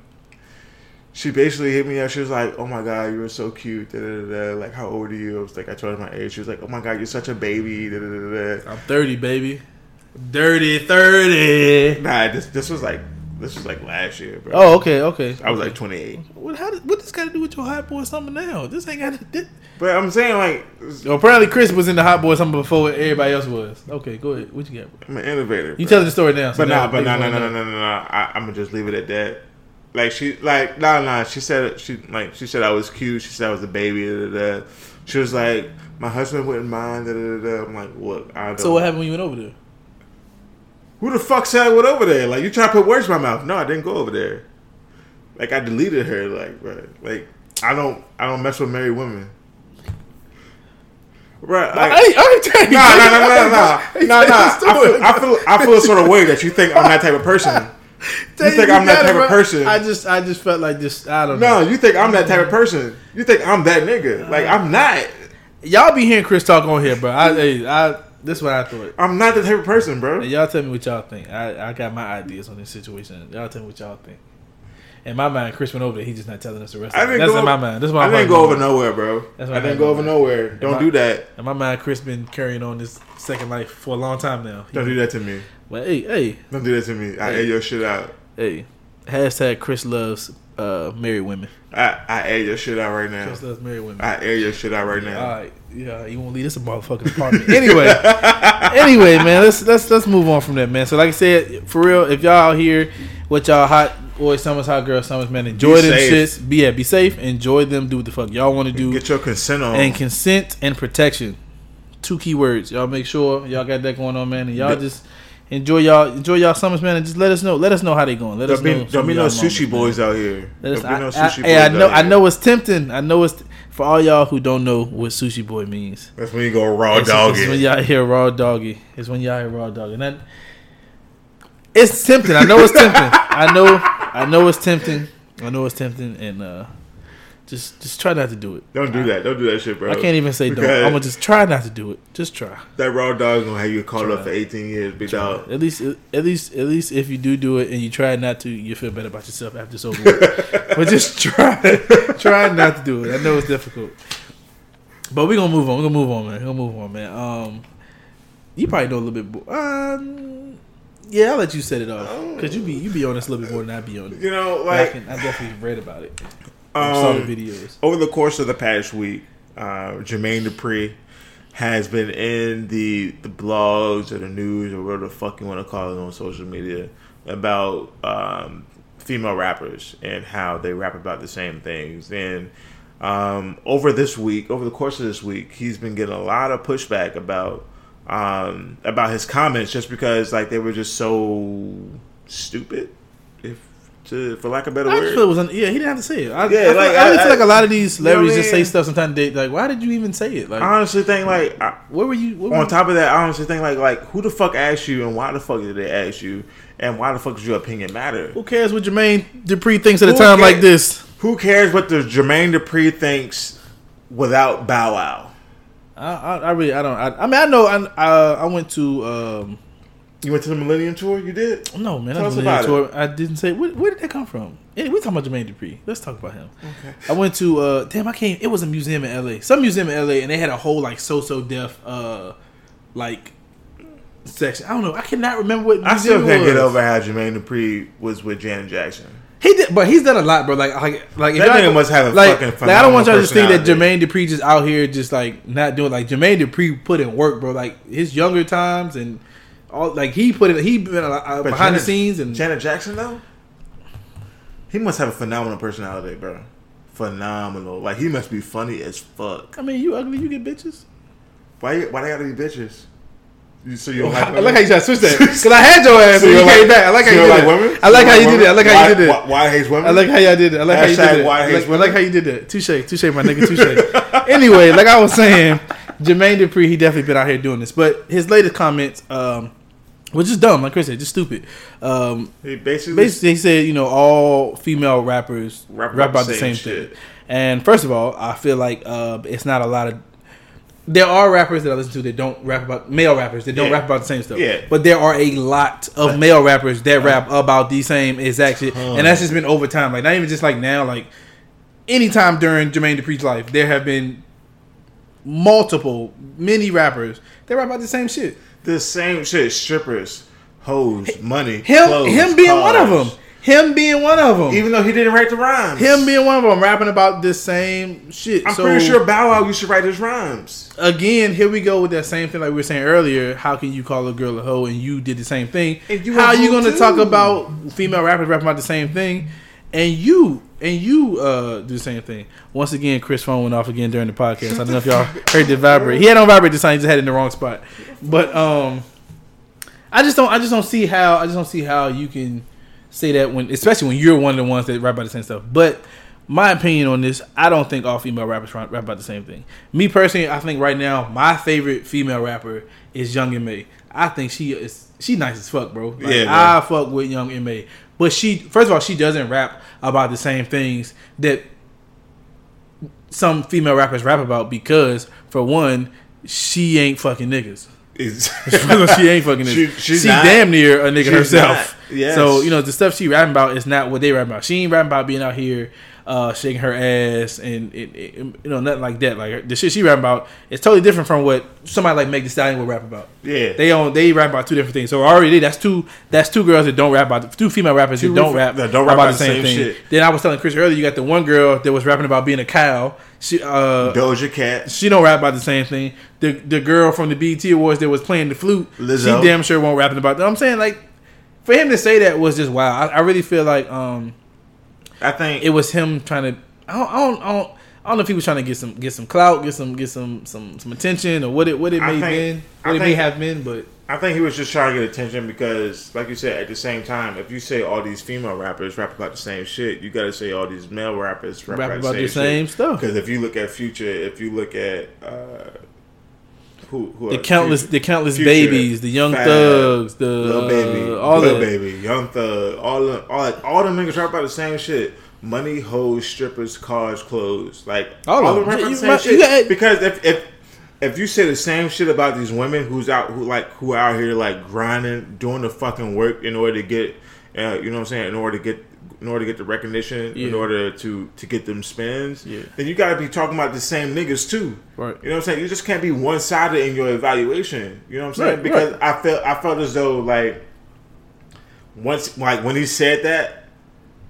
she basically hit me up. She was like, "Oh my god, you were so cute." Da, da, da. Like, how old are you? I was like, I told her my age. She was like, "Oh my god, you're such a baby." Da. I'm 30, baby. Dirty 30. Nah, this this was like this was like last year, bro. Oh, okay, okay. I was like 28. what? How? Did, what this got to do with your hot boy summer now? This ain't got to. But I'm saying like well, apparently Chris was in the hot boy summer before everybody else was. Okay, go ahead. What you got? Bro? I'm an innovator. You bro. telling the story now? so But now nah, but nah, nah, nah, nah, nah, nah. I, I'm gonna just leave it at that. Like she, like nah, nah. She said she like she said I was cute. She said I was a baby. Da, da, da. She was like, my husband wouldn't mind. Da, da, da, da. I'm like, look, I don't. So what happened when you went over there? Who the fuck said I went over there? Like you try to put words in my mouth. No, I didn't go over there. Like I deleted her. Like, bro. Like I don't, I don't mess with married women. Right. Like, I, ain't- I ain't telling you. Nah, nah, nah, nah, nah, nah, nah. I feel, I feel, I feel sort of way that you think I'm that type of person. Tell think I'm that type of person. I just, I just felt like this. I don't No, know. No, you think I'm that type of person. You think I'm that nigga. Like I'm not. Y'all be hearing Chris talk on here, bro. I, hey, I, this is what I thought. I'm not the type of person, bro. And y'all tell me what y'all think. I, I got my ideas on this situation. Y'all tell me what y'all think. In my mind, Chris went over there. He's just not telling us the rest. I didn't That's go. in my mind. That's my I didn't go over nowhere, bro. That's I didn't go over nowhere. Don't my- do that. In my mind, Chris been carrying on this second life for a long time now. Don't do that to me. But hey, hey, Don't do that to me. I Hey. air your shit out. hey. Hashtag Chris loves uh, married women. I, I air your shit out right now. Chris loves married women. I air your shit out right now. All right, yeah, you won't leave this a motherfucking apartment. anyway, anyway, man, let's let's let's move on from that, man. So, like I said, for real, if y'all out here with y'all hot boys, summers, hot girls, summers, man, enjoy Be them safe. shits. Be yeah, be safe. Enjoy them. Do what the fuck y'all want to do. Get your consent on. and consent and protection. Two key words. Y'all make sure y'all got that going on, man. And y'all just enjoy y'all enjoy y'all summers, man. And just let us know. Let us know how they going. Let us be, know. don't be no sushi boys out here. Let us, I, no I, sushi hey, I know. I know it's tempting. I know it's for all y'all who don't know what sushi boy means. That's when you go raw It's, dog it's when y'all hear raw doggy. It's when y'all hear raw doggy. And that, it's tempting. I know it's tempting. I know. I know it's tempting. I know it's tempting. And uh, just just try not to do it. Don't do that. Don't do that shit, bro. I can't even say don't. I'm gonna just try not to do it. Just try. That raw dog is gonna have you caught up for 18 years, big dog. At least, at least, at least, if you do do it and you try not to, you feel better about yourself after it's over. but just try, try not to do it. I know it's difficult, but we're gonna move on. We're gonna move on, man. We're gonna move on, man. Um, you probably know a little bit. More. Um, yeah, I'll let you set it off because you be you be on this a little bit more than I be on it. You know, But I like can, I definitely read about it. I saw the um, videos. over the course of the past week, uh, Jermaine Dupri has been in the the blogs or the news or whatever the fuck you want to call it on social media about um, female rappers and how they rap about the same things. And um, over this week, over the course of this week, he's been getting a lot of pushback about um, about his comments just because like they were just so stupid, to for lack of a better I word. it was un- yeah. He didn't have to say it. I, Yeah, I, feel, like, like, I, I- feel like a lot of these you know celebrities just say stuff sometimes. They like, why did you even say it? Like, I honestly think like I, where were you? Where were on top of that, I honestly think like like who the fuck asked you and why the fuck did they ask you and why the fuck does your opinion matter? Who cares what Jermaine Dupri thinks at a Who time like this? Who cares what the Jermaine Dupri thinks without Bow Wow? I, I, I really, I don't. I, I mean, I know. I, I, I went to um, You went to the Millennium Tour. You did. No, man, Tell I, us about tour. I didn't say where, where did that come from. Hey, we're talking about Jermaine Dupri. Let's talk about him. Okay. I went to uh damn I came it was a museum in LA. Some museum in LA and they had a whole like So So Def uh like section. I don't know. I cannot remember what I still can't it get over how Jermaine Dupri was with Janet Jackson. He did but he's done a lot, bro. Like like like That nigga must have a like, fucking like I don't want y'all to think that Jermaine Dupri just out here just like not doing like Jermaine Dupri put in work, bro. Like his younger times and all like he put it he been uh, behind the scenes and Janet Jackson though, he must have a phenomenal personality, bro. Phenomenal. Like he must be funny as fuck. I mean you ugly, you get bitches. Why? Why they gotta be bitches? You, so you don't I like? like how you tried to switch that because I had your ass So you don't came like- back. I like how you did like it. women? I like how you women? did it. I like how you did it. Why, why hates women? I like how y'all did it. I like how you did it. why I hates like, I like how you did that. Touche, touche, my nigga, touche. anyway, like I was saying, Jermaine Dupri, he definitely been out here doing this. But his latest comments, um, was just dumb, like Chris said, just stupid. Um, He basically, basically, he said, you know, all female rappers Rap rap, about the same, shit. thing. And first of all, I feel like uh, it's not a lot of. There are rappers that I listen to that don't rap about male rappers that don't Yeah. rap about the same stuff. Yeah. But there are a lot of male rappers that rap about the same exact shit, and that's just been over time. Like not even just like now. Like anytime during Jermaine Dupri's life, there have been multiple, many rappers. They rap about the same shit. the same shit. Strippers, hoes, money, Him, clothes, him being one of them. Him being one of them. Even though he didn't write the rhymes. him being one of them, rapping about the same shit. I'm so, pretty sure Bow Wow used to write his rhymes. again, here we go with that same thing like we were saying earlier. How can you call a girl a hoe and you did the same thing? How are you going to talk about female rappers rapping about the same thing, and you and you uh, do the same thing? Once again, Chris phone went off again during the podcast. I don't know if y'all heard the vibrate. He had on vibrate this time. He just had it in the wrong spot. But um, I just don't. I just don't see how. I just don't see how you can say that when, especially when you're one of the ones that rap about the same stuff. But my opinion on this, I don't think all female rappers rap rap about the same thing. Me personally, I think right now my favorite female rapper is Young M.A. I think she is she nice as fuck, bro. Like, Yeah, man. I fuck with Young M.A. But she, first of all, she doesn't rap about the same things that some female rappers rap about because, for one, she ain't fucking niggas. She ain't fucking She- she's she damn near a nigga herself. not. Yes. So you know the stuff she rapping about is not what they rapping about. She ain't rapping about being out here uh, shaking her ass and it, it- you know nothing like that. Like the shit she rapping about is totally different from what somebody like Meg Thee Stallion would rap about. yeah. They own they rap about two different things. So already that's two that's two girls that don't rap about two female rappers Two that don't rap that don't rap about about the same same thing. shit. Then I was telling Chris earlier, you got the one girl that was rapping about being a cow. She uh Doja Cat. she don't rap about the same thing. The the girl from the BET Awards that was playing the flute, Lizzo. she damn sure won't rapping about that. I'm saying like for him to say that was just wow. I, I really feel like um I think it was him trying to. I don't, I don't, I don't, I don't know if he was trying to get some get some clout, get some get some some some attention, or what it what it may think- been, I what it may have been. But I think he was just trying to get attention because, like you said, at the same time, if you say all these female rappers rap about the same shit, you got to say all these male rappers rap, rap about, about the the same, same shit. stuff. Because if you look at Future, if you look at uh, who, who The countless Future, the countless Future, babies, the young Fab, thugs, the Lil Baby, uh, all that. Baby, Young Thug, all them, all all them niggas rap about the same shit. Money, hoes, strippers, cars, clothes, like All all, them them. rap about the same might- shit. got- because if if if you say the same shit about these women who's out who like who out here like grinding, doing the fucking work in order to get, uh, you know what I'm saying, in order to get. In order to get the recognition, in order to to get them spins, Yeah. then you got to be talking about the same niggas too. Right. You know what I'm saying? You just can't be one sided in your evaluation. You know what I'm saying? Right, because right. I felt I felt as though like once like when he said that,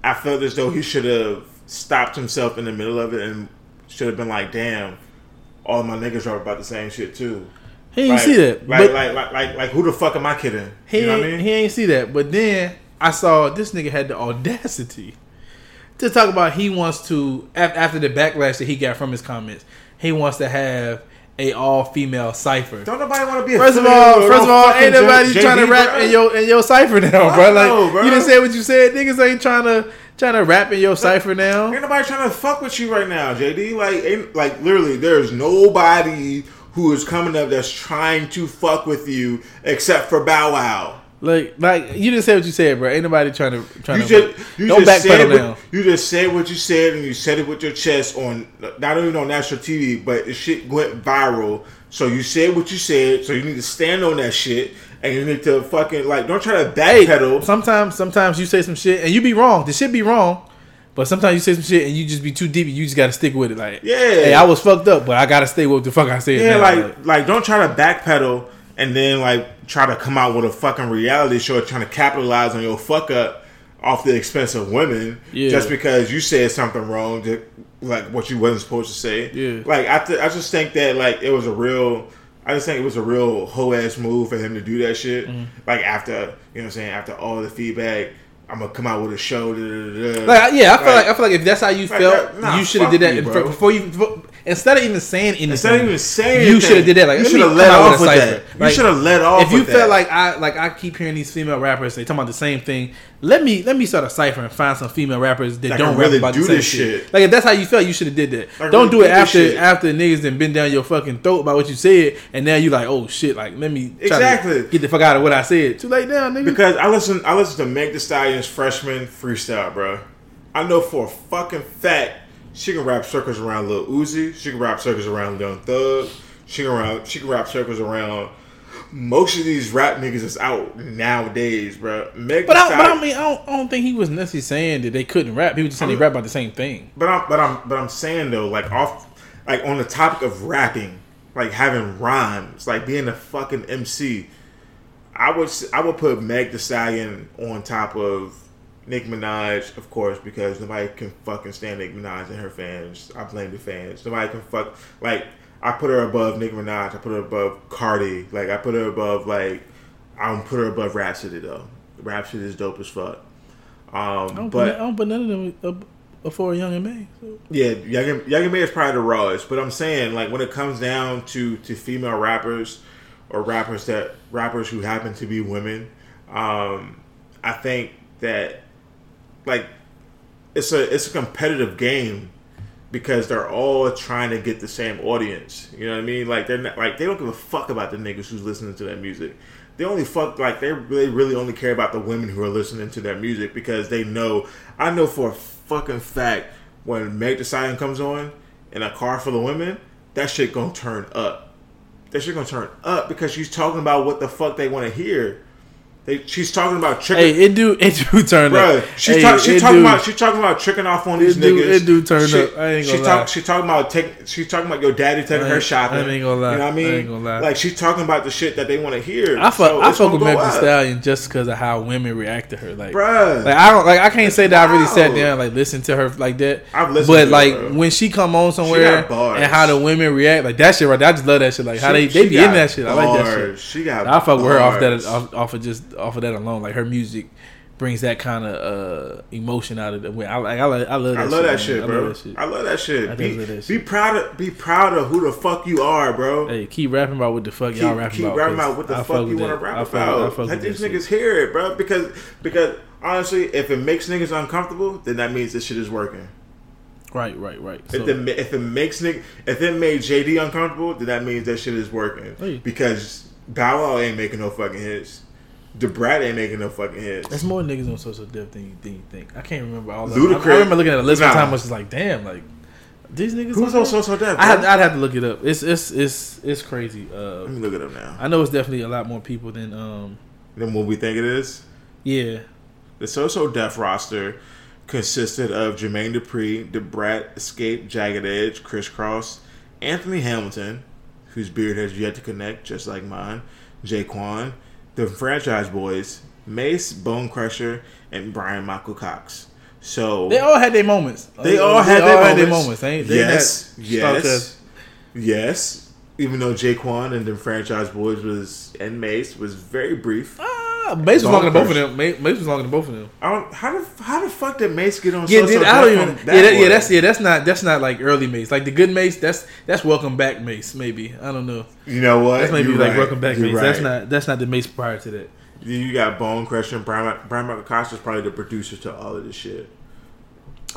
I felt as though he should have stopped himself in the middle of it and should have been like, "Damn, all my niggas are about the same shit too." He didn't Like, see that. Like, but like, like, like, like, who the fuck am I kidding? He you know ain't, what I mean? he ain't see that. But then I saw this nigga had the audacity to talk about he wants to after the backlash that he got from his comments. He wants to have a all female cipher. Don't nobody want to be. First of all, first of all, ain't nobody J- trying to rap bro. in your in your cipher now, bro. Like no, bro. you didn't say what you said. Niggas ain't trying to trying to rap in your cipher now. Ain't nobody trying to fuck with you right now, JD. Like, ain't, like literally, there's nobody who is coming up that's trying to fuck with you except for Bow Wow. Like like you didn't say what you said, bro. Ain't nobody trying to trying You to just you don't just backpedal what, now. you just said what you said and you said it with your chest on not even on national TV, but the shit went viral. So you said what you said. So you need to stand on that shit and you need to fucking like don't try to Hey, backpedal. sometimes sometimes you say some shit and you be wrong. The shit be wrong. But sometimes you say some shit and you just be too deep. You just gotta stick with it. Like, Yeah. hey, I was fucked up, but I gotta stay with the fuck I said. yeah, now. like like don't try to backpedal and then like try to come out with a fucking reality show trying to capitalize on your fuck up off the expense of women Yeah. just because you said something wrong to, like what you wasn't supposed to say. Yeah. Like I th- I just think that like it was a real I just think it was a real hoe ass move for him to do that shit. Mm-hmm. Like after you know what I'm saying, after all the feedback, I'm gonna come out with a show. Da, da, da. Like, yeah, I feel like, I feel like if that's how you Like, felt, that- nah, you should have did that bro. before you. Instead of even saying anything, Instead of even saying you should have did that. Like you should have let off with that. You should have let off If you felt that. like I like I keep hearing these female rappers they talking about the same thing, let me let me start a cipher and find some female rappers that That don't rap really about do this shit. shit. Like if that's how you felt, you should have did that. Like, don't really do it after after niggas then been down your fucking throat about what you said, and now you like, oh shit, like let me Exactly. get the fuck out of what I said. Too late now, nigga. Because I listen, I listen to Meg Thee Stallion's freshman freestyle, bro. I know for a fucking fact she can wrap circles around Lil Uzi. She can wrap circles around Young Thug. She can wrap She can rap circles around most of these rap niggas that's out nowadays, bro. Meg but I, but I mean, I don't, I don't think he was necessarily saying that they couldn't rap. He was just saying they rap about the same thing. But I'm but I'm but I'm saying though, like off like on the topic of rapping, like having rhymes, like being a fucking MC, I would s- I would put Meg Thee Stallion on top of Nick Minaj, of course, because nobody can fucking stand Nick Minaj and her fans. I blame the fans. Nobody can fuck like I put her above Nick Minaj. I put her above Cardi. Like I put her above like I don't put her above Rapsody though. Rapsody is dope as fuck. Um, but put, I don't put none of them before Young M.A. So. yeah, Young Young M.A is probably the rawest, but I'm saying like when it comes down to to female rappers or rappers that rappers who happen to be women, um, I think that like it's a it's a competitive game because they're all trying to get the same audience. You know what I mean? Like they're not, like they don't give a fuck about the niggas who's listening to that music. They only fuck like they really really only care about the women who are listening to that music because they know. I know for a fucking fact when Meg Thee Stallion comes on in a car full of women, that shit gonna turn up. That shit gonna turn up because she's talking about what the fuck they want to hear. They, she's talking about tricking. Hey, it do it do turn Bro, up. she hey, talk, she talking do. about she talking about tricking off on these It do- niggas. it do turn she, up. I ain't she gonna talk, lie. She talking about take. She's talking about your daddy taking her shopping. I ain't gonna lie. You know what I mean? I ain't gonna lie. Like she's talking about the shit that they want to hear. I fuck So I fuck with go Meg Thee. Stallion just because of how women react to her. Like, Bruh. like I don't like I can't say that I really sat down like listen to her like that. I've listened but like her, when she come on somewhere and how the women react, like that shit right. there, I just love that shit. Like how they they be in that shit. I like that shit. She got. I fuck with her off that off of just off of that alone. Like her music brings that kind of uh, emotion out of the. I like I, like, I love that. I love that man. shit, I bro. love that shit. I love that shit. I Be, love that be proud of be proud of who the fuck you are, bro. Hey, keep rapping about what the fuck keep, y'all rapping about. keep rapping about what the I fuck you want to that. rap I fuck- I about. fuck Let these niggas shit. hear it, bro. Because because honestly, if it makes niggas uncomfortable, then that means this shit is working. Right, right, right. If, So, the, if it makes nigga, if it made JD uncomfortable, then that means that shit is working. Hey. Because Bow Wow ain't making no fucking hits. Da Brat ain't making no fucking hits. There's more niggas on So So Def than you, than you think. I can't remember all Ludacris. I, I remember looking at a list one Nah. time, I was just like, damn, like these niggas. Who's on So So Def? I? I'd have to look it up. It's it's it's it's crazy. Uh, Let me look it up now. I know it's definitely a lot more people than um. Than what we think it is. Yeah, The So-So Def roster consisted of Jermaine Dupri, DeBrat, Xscape, Jagged Edge, Kris Kross, Anthony Hamilton, whose beard has yet to connect, just like mine, J-Kwon, the Franchize Boyz, Mase, Bone Crusher, and Bryan-Michael Cox. So they all had their moments. they uh, all had their moments. Ain't they? yes, Not- yes, yes. Even though J-Kwon and the Franchize Boyz was and Mase was very brief. Ah, Mase was longer than both of them. Mase, Mase was longer than both of them. I don't, how the how the fuck did Mase get on? Yeah, So-So I don't even. from Yeah, that, yeah, that's yeah, that's not that's not like early Mase. Like the good Mase, that's that's Welcome Back Mase. Maybe I don't know. You know what? That's maybe You're like right. Welcome Back You're Mase. That's not that's not the Mase prior to that. You got Bone Crusher and Brian, Bryan-Michael Cox was probably the producer to all of this shit.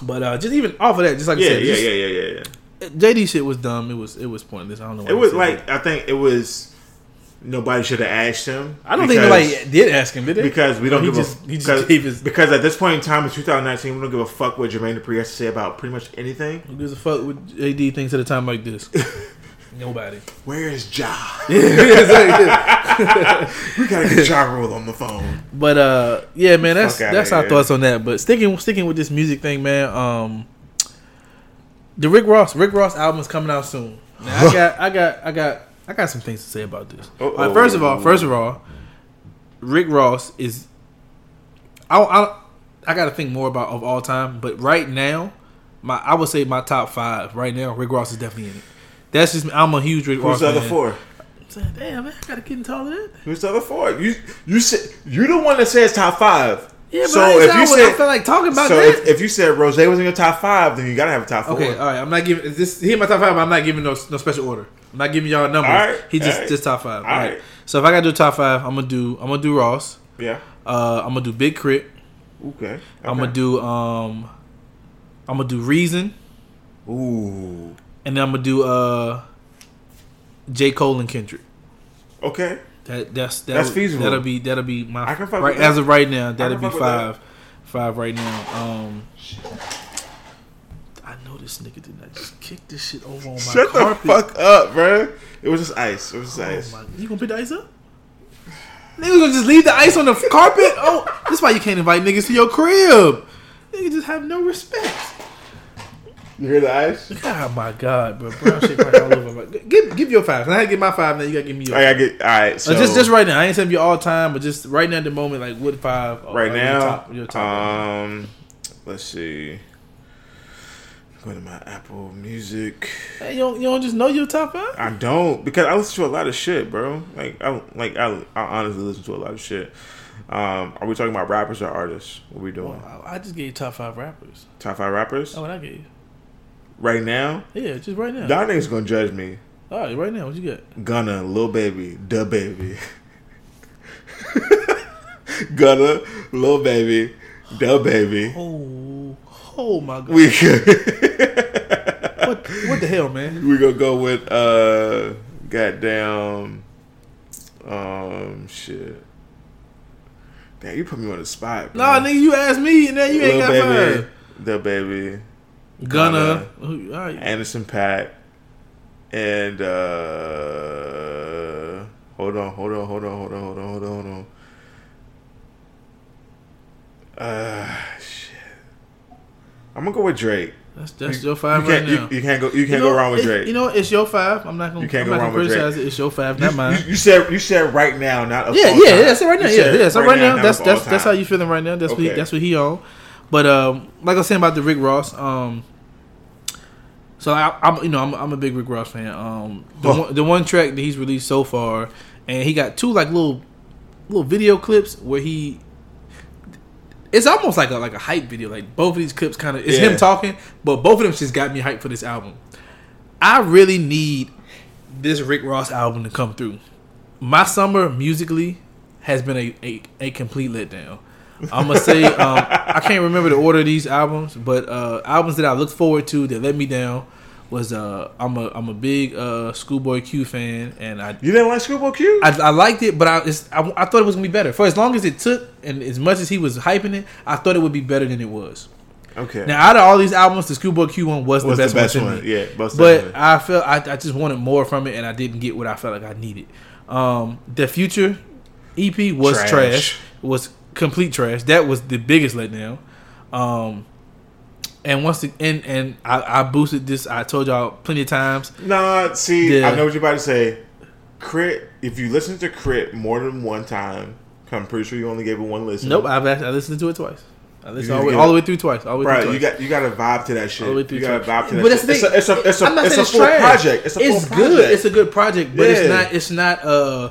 But uh, just even off of that, just like I Yeah, said, yeah, just- yeah, yeah, yeah, yeah. JD shit was dumb. It was it was pointless. I don't know. why It was like that. I think it was nobody should have asked him. I don't think because- nobody did ask him, did they? because we don't He give just- a he just because, his- because at this point in time in 2019 we don't give a fuck what Jermaine Dupri has to say about pretty much anything. Who gives a fuck what AD thinks at a time like this? Nobody. Where's Ja? Yeah. we gotta get Ja Rule on the phone. but uh, yeah, man, that's that's our here. thoughts on that. But sticking sticking with this music thing, man. Um, the Rick Ross Rick Ross album is coming out soon. Now, I got I got I got I got some things to say about this. Right, first of all, first of all, Rick Ross is. I I, I got to think more about of all time, but right now, my I would say my top five right now. Rick Ross is definitely in it. That's just I'm a huge Rick Ross. Who's the other fan. four? Saying, Damn, man, I gotta get into all of that. Who's the other four? You you said you the one that says top five. Yeah, but so I, if I, you said I feel like talking about so that. if, if you said Rose was in your top five, then you gotta have a top four. okay, all right. I'm not giving is this. Here, my top five. I'm not giving no no special order. I'm not giving y'all numbers. Right, he just right. just top five. All all right. right. So if I gotta do top five, I'm gonna do I'm gonna do Ross. Yeah. Uh, I'm gonna do Big Crit. Okay. I'm gonna do um, I'm gonna do Reason, Ooh. and then I'm gonna do uh, J Cole and Kendrick. Okay. That that's that That's feasible. That'll be that'll be my I can right that. as of right now. That'll be fuck with five, five right now. Um, I this nigga did not just kick this shit over on my Shut carpet. the fuck up, bro. It was just ice. It was just Oh ice. my, you gonna pick the ice up? Niggas gonna just leave the ice on the carpet? Oh, this why you can't invite niggas to your crib. Niggas just have no respect. You hear the ice? Oh my god, bro, brown shit right all over. My, give give your five. I had to get my five. Now you gotta give me your. I gotta get all right. So Uh, just just right now. I ain't saying you all time, but just right now at the moment, like what five? are- right your now, top, your top um, let's see. Go to my Apple Music. Hey, you don't you don't just know your top five? I don't because I listen to a lot of shit, bro. Like I like I, I honestly listen to a lot of shit. Um, are we talking about rappers or artists? What we doing? Well, I I just gave you top five rappers. Top five rappers Oh, what I gave you? right now. Yeah, just right now. Y'all niggas gonna judge me. All right, right now. What you got? Gunna, Lil Baby, DaBaby. Gunna, Lil Baby, DaBaby. Oh, oh my god. We what what the hell, man? we gonna go with uh goddamn um shit. Damn, you put me on the spot. Bro. Nah, nigga, you asked me, and then you ain't got Baby. DaBaby, Gunna. Who- All right. Anderson .Paak, and uh hold on, hold on, hold on, hold on, hold on, hold on, hold on. Uh shit. I'm gonna go with Drake. That's that's You- your five you right can't, now. You, you can't go. You can't You go wrong with it- Drake. You know, it's your five. I'm not gonna. You can't I'm go wrong with Drake. criticize it. It's your five, not mine. You, said you said right now, not yeah, yeah, yeah. That's right now. Yeah, yeah. So right now, not that's that's that's how you feeling right now. That's what he, Okay. that's what he on. But um, like I was saying about the Rick Ross, um, so I, I'm you know I'm, I'm a big Rick Ross fan. Um, the Oh. one, the one track that he's released so far, and he got two like little little video clips where he. It's almost like a like a hype video. Like both of these clips, kind of it's Yeah. him talking, but both of them just got me hyped for this album. I really need this Rick Ross album to come through. My summer musically has been a, a, a complete letdown. I'm gonna say um, I can't remember the order of these albums, but uh, albums that I looked forward to that let me down was uh, I'm a I'm a big uh, Schoolboy Q fan, and I You didn't like Schoolboy Q? I, I liked it, but I, I I thought it was gonna be better. For as long as it took, and as much as he was hyping it, I thought it would be better than it was. okay. Now, out of all these albums, the Schoolboy Q one was, was the best, the best one, one? Yeah, But definitely. I felt I, I just wanted more from it, and I didn't get what I felt like I needed. Um, the Future EP was Trash. trash. Was complete trash. That was the biggest letdown. Um, and once the and and I, I boosted this. I told y'all plenty of times. Nah, see, Yeah. I know what you're about to say. Crit. If you listen to K.R.I.T. more than one time, I'm pretty sure you only gave it one listen. Nope, I've actually, I listened to it twice. I listened all, the way- all the way through twice. All the way through Right, twice. you got you got to vibe to that shit. All the way through you got to twice. vibe to that But that's the It's a, thing. it's a, it's a, it's a it's full trash. project. It's a it's project. good. It's a good project, but it's not. It's not. Uh,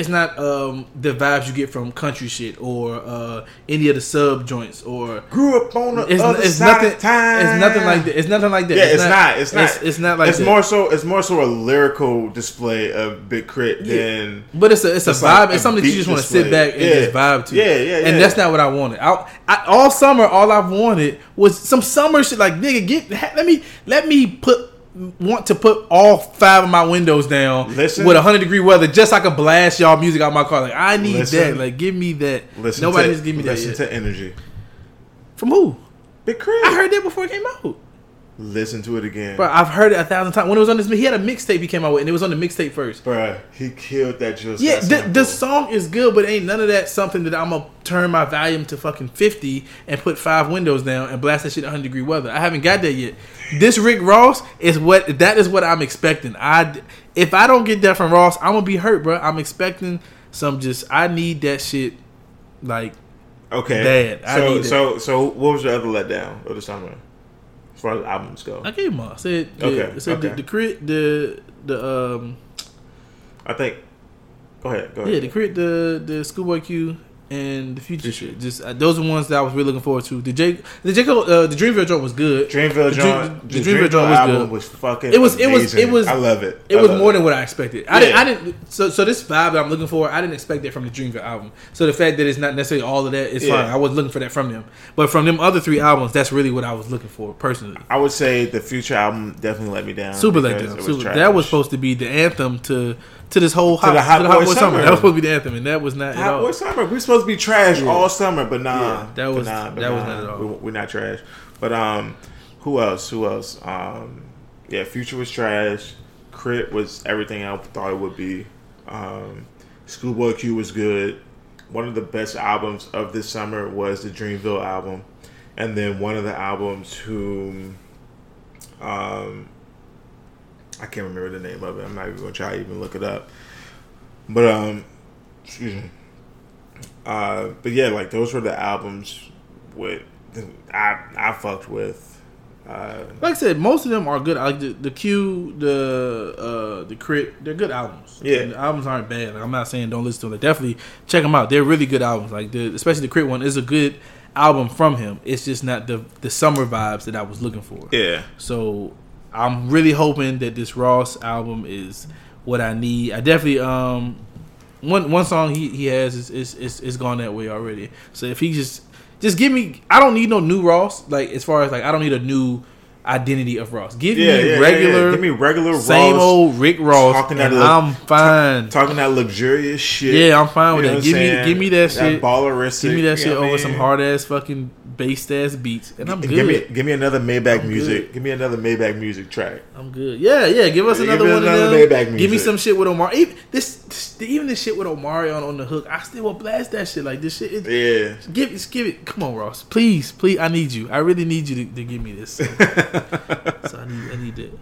it's not um the vibes you get from country shit or uh any of the sub joints or. Grew up on the It's, other it's side nothing. of time. It's nothing like that. It's nothing like that. Yeah, it's, not, It's not. It's, it's not like It's that. more so. It's more so a lyrical display of Big K.R.I.T. Yeah. than. But it's a it's a vibe. like it's something that you just want to sit back and Yeah. just vibe to. Yeah, yeah, yeah. And that's not what I wanted. I, I all summer, all I've wanted was some summer shit. Like nigga, get let me let me put want to put all five of my windows down Listen. with hundred degree weather, just so I could blast y'all music out my car. Like I need Listen. that. Like give me that. Listen Nobody's to, give me that listen to energy. From who? Big Crit. I heard that before it came out. Listen to it again. Bro, I've heard it a thousand times. When it was on this, he had a mixtape he came out with, and it was on the mixtape first. Bruh, he killed that just. Yeah, the, the song is good, but ain't none of that something that I'm gonna turn my volume to fucking fifty and put five windows down and blast that shit 100 degree weather. I haven't got that yet. This Rick Ross is what that is what I'm expecting. I if I don't get that from Ross, I'm gonna be hurt, bro. I'm expecting some just I need that shit like Okay. Dad, I so so so what was your other letdown of the summer? As far as albums go. I gave him all. I said the, Okay, I said the, the K.R.I.T. the the um I think Go ahead, go ahead. Yeah, the K.R.I.T., the the Schoolboy Q, and the future shit. Just uh, those are ones that I was really looking forward to. The J, the J Cole, uh, the Dreamville joint was good. Dreamville joint, Dream- the the Dreamville Dreamville joint was good. was fucking. It was- it was- it was- I love it. It I was more it. than what I expected. I didn't. I didn't. So, so this vibe that I'm looking for, I didn't expect that from the Dreamville album. So the fact that it's not necessarily all of that is Yeah. fine. I wasn't looking for that from them, but from them other three albums, that's really what I was looking for personally. I would say the future album definitely let me down. Super let down. Super, that was supposed to be the anthem to to this whole hot, the Hot to the hot Boy boy summer. Summer. That was supposed to be the anthem, and that was not at Hot all. Boy Summer. We're supposed to be trash all summer, but nah, Yeah, that was- nah, but that was not at all. We, we're not trash. But um, who else? Who else? Um, yeah, Future was trash. K.R.I.T. was everything I thought it would be. Um, Schoolboy Q was good. One of the best albums of this summer was the Dreamville album, and then one of the albums whom, um, I can't remember the name of it. I'm not even gonna try to even look it up. But um, excuse me. Uh, but yeah, like those were the albums with I I fucked with. Uh, Like I said, most of them are good. Like the, the Q, the uh, the K.R.I.T., they're good albums. Yeah. And the albums aren't bad. Like, I'm not saying don't listen to them. Like, definitely check them out. They're really good albums. Like the especially the K.R.I.T. one is a good album from him. It's just not the the summer vibes that I was looking for. yeah, So I'm really hoping that this Ross album is what I need. I definitely um one one song he, he has is, is is is gone that way already. So if he just just give me I don't need no new Ross like as far as like I don't need a new identity of Ross. Give yeah, me yeah, regular yeah. Give me regular same Ross, old Rick Ross talking that look- I'm fine. talking that luxurious shit. yeah, I'm fine with You that. Give me give me that, shit. Balleristic, Give me that shit know what I over mean? some hard ass fucking bass ass beats and I'm good. Give me give me another Maybach I'm music. good. Give me another Maybach music track. I'm good. Yeah, yeah. Give us another give me one another. Maybach Give me some shit with Omar. Even this, even this shit with Omari on, on the hook. I still will blast that shit. Like this shit. It, Yeah. Give, just give it. Come on, Ross. Please, please. I need you. I really need you to, to give me this. So, so I need, I need it.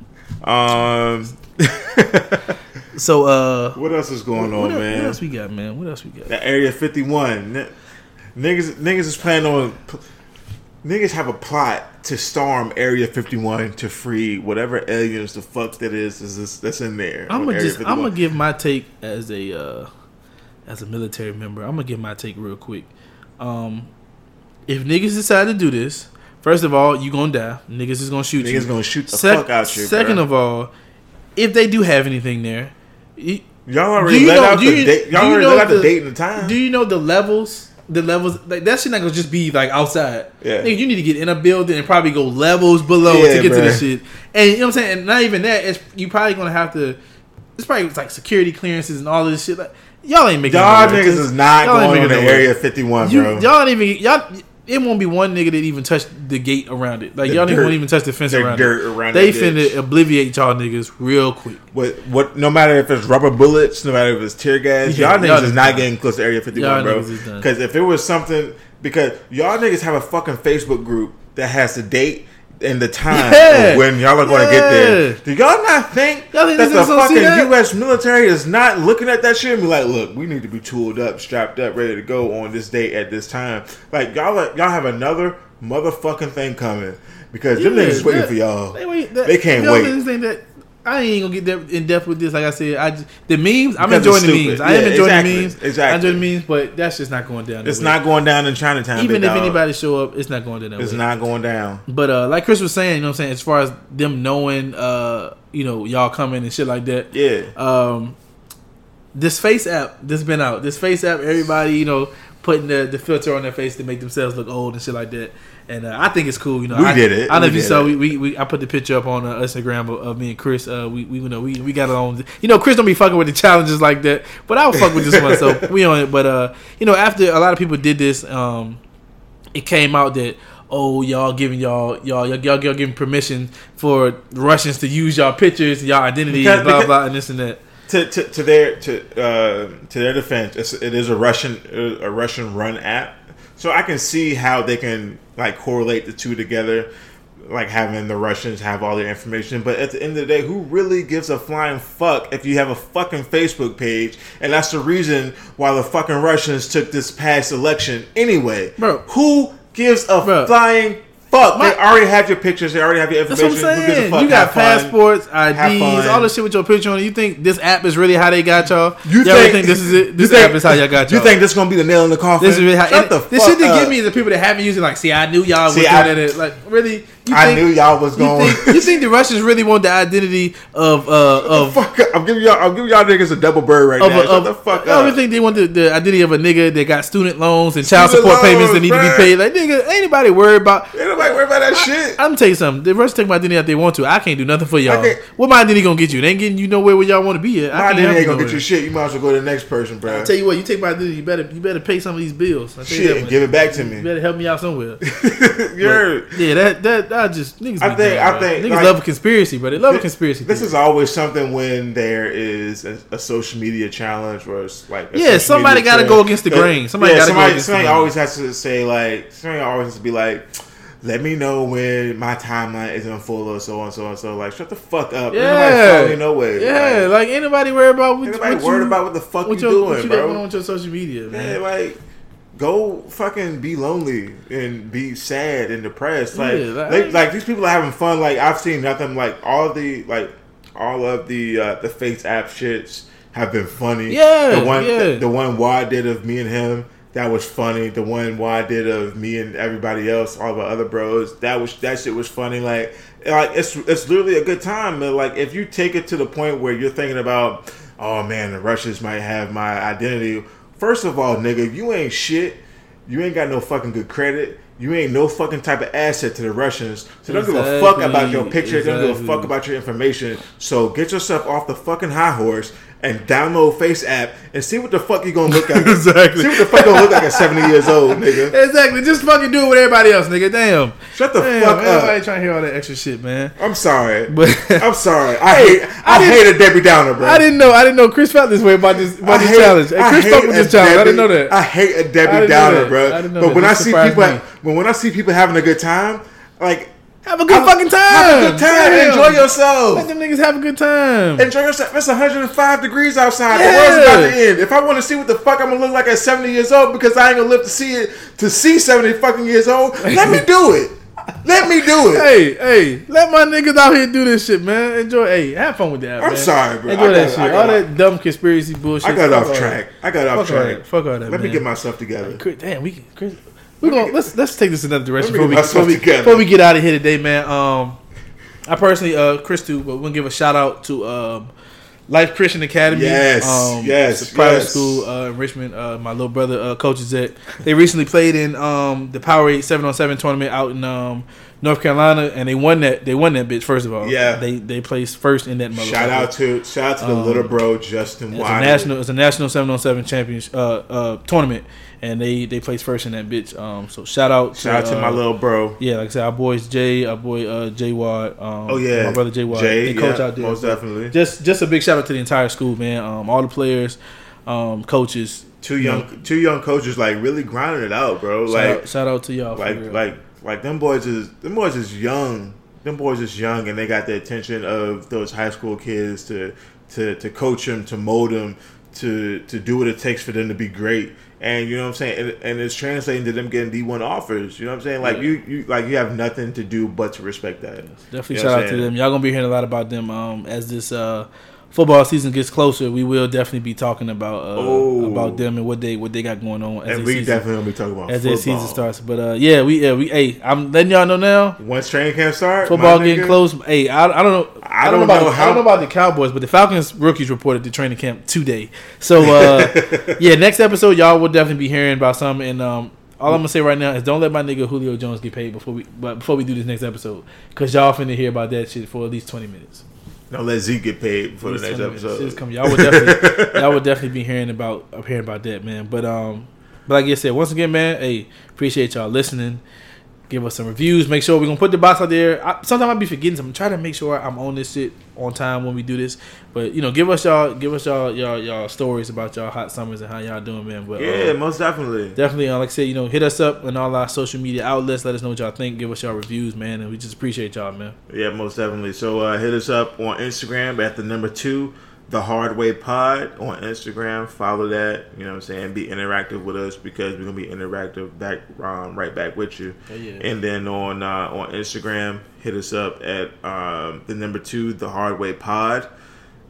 Um. So, uh, what else is going what, on, else, man? what else we got, man? What else we got? That Area 51. N- Niggas, niggas is planning on. Niggas have a plot to storm Area 51 to free whatever aliens the fuck that is, is, that's in there. I'm gonna just, I'm gonna give my take as a, uh, as a military member. I'm gonna give my take real quick. Um, if niggas decide to do this, first of all, you gonna die. Niggas is gonna shoot you. Niggas gonna shoot the Sec- fuck out you. Second bruh. of all, if they do have anything there, y'all already let know- out the you- date. Y'all already let out the the- date and the time. do you know the levels? The levels like that shit not gonna just be like outside. Yeah. Nigga, you need to get in a building and probably go levels below Yeah, to get to the shit. And you know what I'm saying? And not even that. It's you probably gonna have to. It's probably like security clearances and all this shit. Like y'all ain't making. y'all no niggas is not Y'all going to no. Area 51, You, bro. y'all ain't even y'all. It won't be one nigga that even touch the gate around it. Like The y'all dirt. niggas won't even touch the fence around dirt it. around they finna ditch. obliviate y'all niggas real quick. What, what? No matter if it's rubber bullets, no matter if it's tear gas, Yeah, y'all niggas y'all is is not done. getting close to Area 51, Y'all bro. niggas. Because if it was something, because y'all niggas have a fucking Facebook group that has the date and the time Yeah. when y'all are going to get there. Do y'all not think Y'all that the niggas don't see fucking that? U.S. military is not looking at that shit and be like, look, we need to be tooled up, strapped up, ready to go on this date at this time. Like y'all, are- y'all have another motherfucking thing coming because them niggas waiting for y'all. They, wait, that, They can't wait. that I ain't gonna get that in depth with this. Like I said, I just, the memes. I'm enjoying the memes. I am enjoying exactly. the memes. Exactly. I enjoy the memes, but that's just not going down. It's way. not going down in Chinatown. Even if dog. anybody show up, it's not going down that It's way. not going down. But uh, like Chris was saying, you know what I'm saying, as far as them knowing, uh, you know, y'all coming and shit like that. Yeah. Um, this FaceApp, this been out. This FaceApp, everybody, you know, putting the, the filter on their face to make themselves look old and shit like that. And uh, I think it's cool. You know, We I, did it. I don't know if you saw. We, we, we I put the picture up on uh, Instagram of, of me and Chris. Uh, we we you know we, we got it on. You know, Chris don't be fucking with the challenges like that, but I'll fuck with this one. So we on it. But uh, you know, after a lot of people did this, um, it came out that oh y'all giving y'all y'all y'all, y'all, y'all giving permission for Russians to use y'all pictures, y'all identities, Because- blah because- blah, and this and that. to, to, to their to uh, to their defense, it's, it is a Russian a Russian run app, so I can see how they can like correlate the two together, like having the Russians have all their information. But at the end of the day, who really gives a flying fuck if you have a fucking Facebook page? And that's the reason why the fucking Russians took this past election anyway. Bro. who gives a Bro. flying fuck? My- they already have your pictures. They already have your information. That's what. I'm Who gives a saying. fuck? You got fun. passports, Have IDs, all this shit with your picture on it. You think this app is really how they got y'all? You y'all think- think this is it? You This think- app is how y'all got y'all? You think this is gonna be the nail in the coffin? this is really how? Shut the this shit they up. give me is the people that haven't used it. Like, see, I knew y'all See, was I- doing it. Like, really? You I think- knew y'all was You going. think, you think the Russians really want the identity of uh of fuck up. I'm giving y'all. I'm giving y'all niggas a double bird right of, now. Shut of the fuck I don't think they want the, the identity of a nigga that got student loans and child Student support payments that loans, need to be paid. Like nigga, ain't nobody worried about. Nobody worry about that shit. I'm tell you something. The Russians take my identity if they want to. I can't do nothing for y'all. What my identity gonna get you? It ain't getting you nowhere where y'all want to be at. My identity ain't gonna get you shit. You might as well go to the next person, bro. I tell you what, you take my identity, you better you better pay some of these bills. I tell Shit, give it back to me. You better help me out somewhere. You're. yeah, that that I just niggas. I think- dumb, I bro. think, niggas like- love a conspiracy, but they love a conspiracy. This theory. is always something when there is a, a social media challenge where it's like Yeah, somebody gotta go against the grain. Somebody yeah, gotta go against the somebody always has to say like somebody always has to be like, let me know when my timeline isn't full of so and so and so. Like, shut the fuck up. Ain't Yeah, you no way. yeah. Like, Like, ain't nobody worried about what, ain't nobody what worried you, about what the fuck you what your, doing, what you bro. going on with your social media, man. Yeah, like go fucking be lonely and be sad and depressed. Like, Yeah, like- they, like these people are having fun. Like I've seen nothing. Like all the like all of the uh, the FaceApp shits have been funny. Yeah, the one yeah. the, the one Wad did of me and him. That was funny. The one Wad did of me and everybody else, all the other bros. That was that shit was funny. Like, like it's it's literally a good time. But like, if you take it to the point where you're thinking about, oh man, the Russians might have my identity. First of all, nigga, you ain't shit. You ain't got no fucking good credit. You ain't no fucking type of asset to the Russians. So don't give a fuck about your Exactly, picture. Don't give a fuck about your information. So get yourself off the fucking high horse and download FaceApp and see what the fuck you gonna look like. Exactly. See what the fuck you gonna look like at 70 years old, nigga. Exactly. Just fucking do it with everybody else, nigga. Damn. Shut the Damn, fuck up. everybody trying to hear all that extra shit, man. I'm sorry. But I'm sorry. I hate I I, hate a Debbie Downer, bro. I didn't know. I didn't know Chris felt this way about this about I this hate- challenge. I Chris hate fucked with this challenge. I didn't know that. I hate a Debbie Downer, bro. I didn't know but that. when I see people, me. when when I see people having a good time, like Have a good I- fucking time. have a good time, Damn. enjoy yourself. Let them niggas have a good time. Enjoy yourself. It's 105 degrees outside. Yeah. The world's about to end. If I want to see what the fuck I'm gonna look like at 70 years old, because I ain't gonna live to see it to see 70 fucking years old, let me do it. Let me do it. Hey, hey, let my niggas out here do this shit, man. Enjoy. Hey, have fun with that. I'm man. sorry, bro. Enjoy that shit. All off- that dumb conspiracy bullshit. I got off track. I got off track. Fuck all that. Let me get myself together. Damn, we Chris, we gonna let's let's take this another direction before we, get before, we, before we get out of here today, man. Um, I personally, uh, Chris too, but gonna give a shout out to um, Life Christian Academy. Yes, um, yes, private yes. school uh, in Richmond. Uh, my little brother uh, coaches it. They recently played in um, the Powerade seven on seven tournament out in um, North Carolina, and they won that. They won that bitch first of all. Yeah. they they placed first in that. Shout out to shout out to the Um, little bro Justin It's a national. It's a national seven on seven championship uh, uh, tournament, and they they placed first in that bitch. Um, so shout out. Shout out to uh, my little bro. Yeah, like I said, our boys Jay, our boy uh, Jay Wad. Um, Oh yeah, my brother Jay Wad. Jay, they coach yeah, out there. most definitely. Just just a big shout out to the entire school, man. Um, all the players, um, coaches. Two young, two young coaches like really grinding it out, bro. Shout, Like, out, shout out to y'all. like, real. like, like them boys is them boys is young. Them boys is young, and they got the attention of those high school kids to to to coach them, to mold them, to to do what it takes for them to be great. And you know what I'm saying, and, and it's translating to them getting D1 offers. You know what I'm saying? Like Yeah. you, you, like you have nothing to do but to respect that. Definitely You know shout out to them. Y'all gonna be hearing a lot about them um, as this uh, football season gets closer. We will definitely be talking about uh, Oh. about them and what they what they got going on as And we season, definitely gonna be talking about as their season starts. But uh, yeah, we yeah we hey I'm letting y'all know now. Once training camp start, Football getting nigga, close. Hey, I, I don't know. I don't, don't know, about know the, how- I don't know about the Cowboys, but the Falcons rookies reported to training camp today. So uh, yeah, next episode y'all will definitely be hearing about something. And um, all I'm gonna say right now is don't let my nigga Julio Jones get paid before we but before we do this next episode because y'all finna hear about that shit for at least twenty minutes. Don't let Zeke get paid for the next 20 minutes. Shit's episode. coming. Y'all would definitely y'all would definitely be hearing about hearing about that man. But um, but like I said, once again, man, hey, appreciate y'all listening. Give us some reviews. Make sure we're gonna put the box out there. I, sometimes I'll be forgetting something. Try to make sure I'm on this shit on time when we do this. But you know, give us y'all, give us y'all, y'all, y'all stories about y'all hot summers and how y'all doing, man. But Yeah, uh, most definitely. definitely, uh, like I said, you know, hit us up on all our social media outlets. Let us know what y'all think. Give us y'all reviews, man, and we just appreciate y'all, man. Yeah, most definitely. So uh, hit us up on Instagram at the number two, the Hard Way Pod on Instagram. Follow that. You know what I'm saying? Be interactive with us because we're gonna be interactive back um, right back with you. Oh, yeah. And then on uh, on Instagram, hit us up at um, the number two, the Hard Way Pod.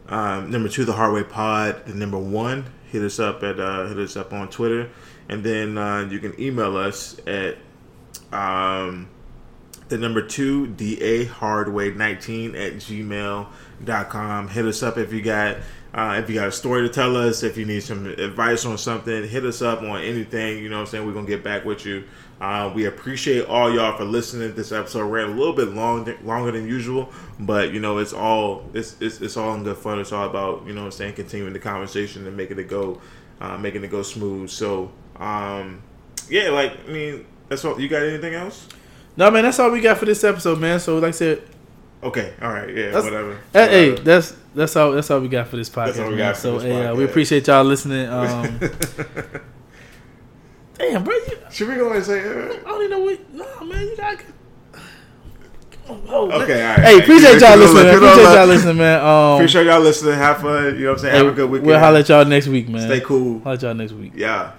Um, number two, the Hard Way Pod. The number one, hit us up at uh, hit us up on Twitter, and then uh, you can email us at um, the number two da hardway 19 at gmail.com hit us up if you got uh, if you got a story to tell us if you need some advice on something hit us up on anything you know what i'm saying? We're gonna get back with you. Uh, we appreciate all y'all for listening. To this episode ran a little bit long longer than usual but you know it's all it's, it's it's all in good fun. It's all about you know what i'm saying continuing the conversation and making it go uh, making it go smooth. So um yeah like i mean that's all. You got anything else? No, man, that's all we got for this episode, man. So, like I said, Okay, all right, yeah, That's- whatever. Hey, Whatever. that's that's all that's all we got for this podcast. That's all we man. got for so this hey, uh, we appreciate y'all listening. Um, damn, bro, you, Should we go and say? Uh, I don't even know what. No, man, you got. Oh, Okay, all right. Hey, appreciate y'all listening. luck, Man. good Appreciate y'all listening, man. Um, appreciate y'all listening. Have fun. You know what I'm saying. hey, Have a good weekend. We'll holler at y'all next week, man. Stay cool. Holler at y'all next week. Yeah.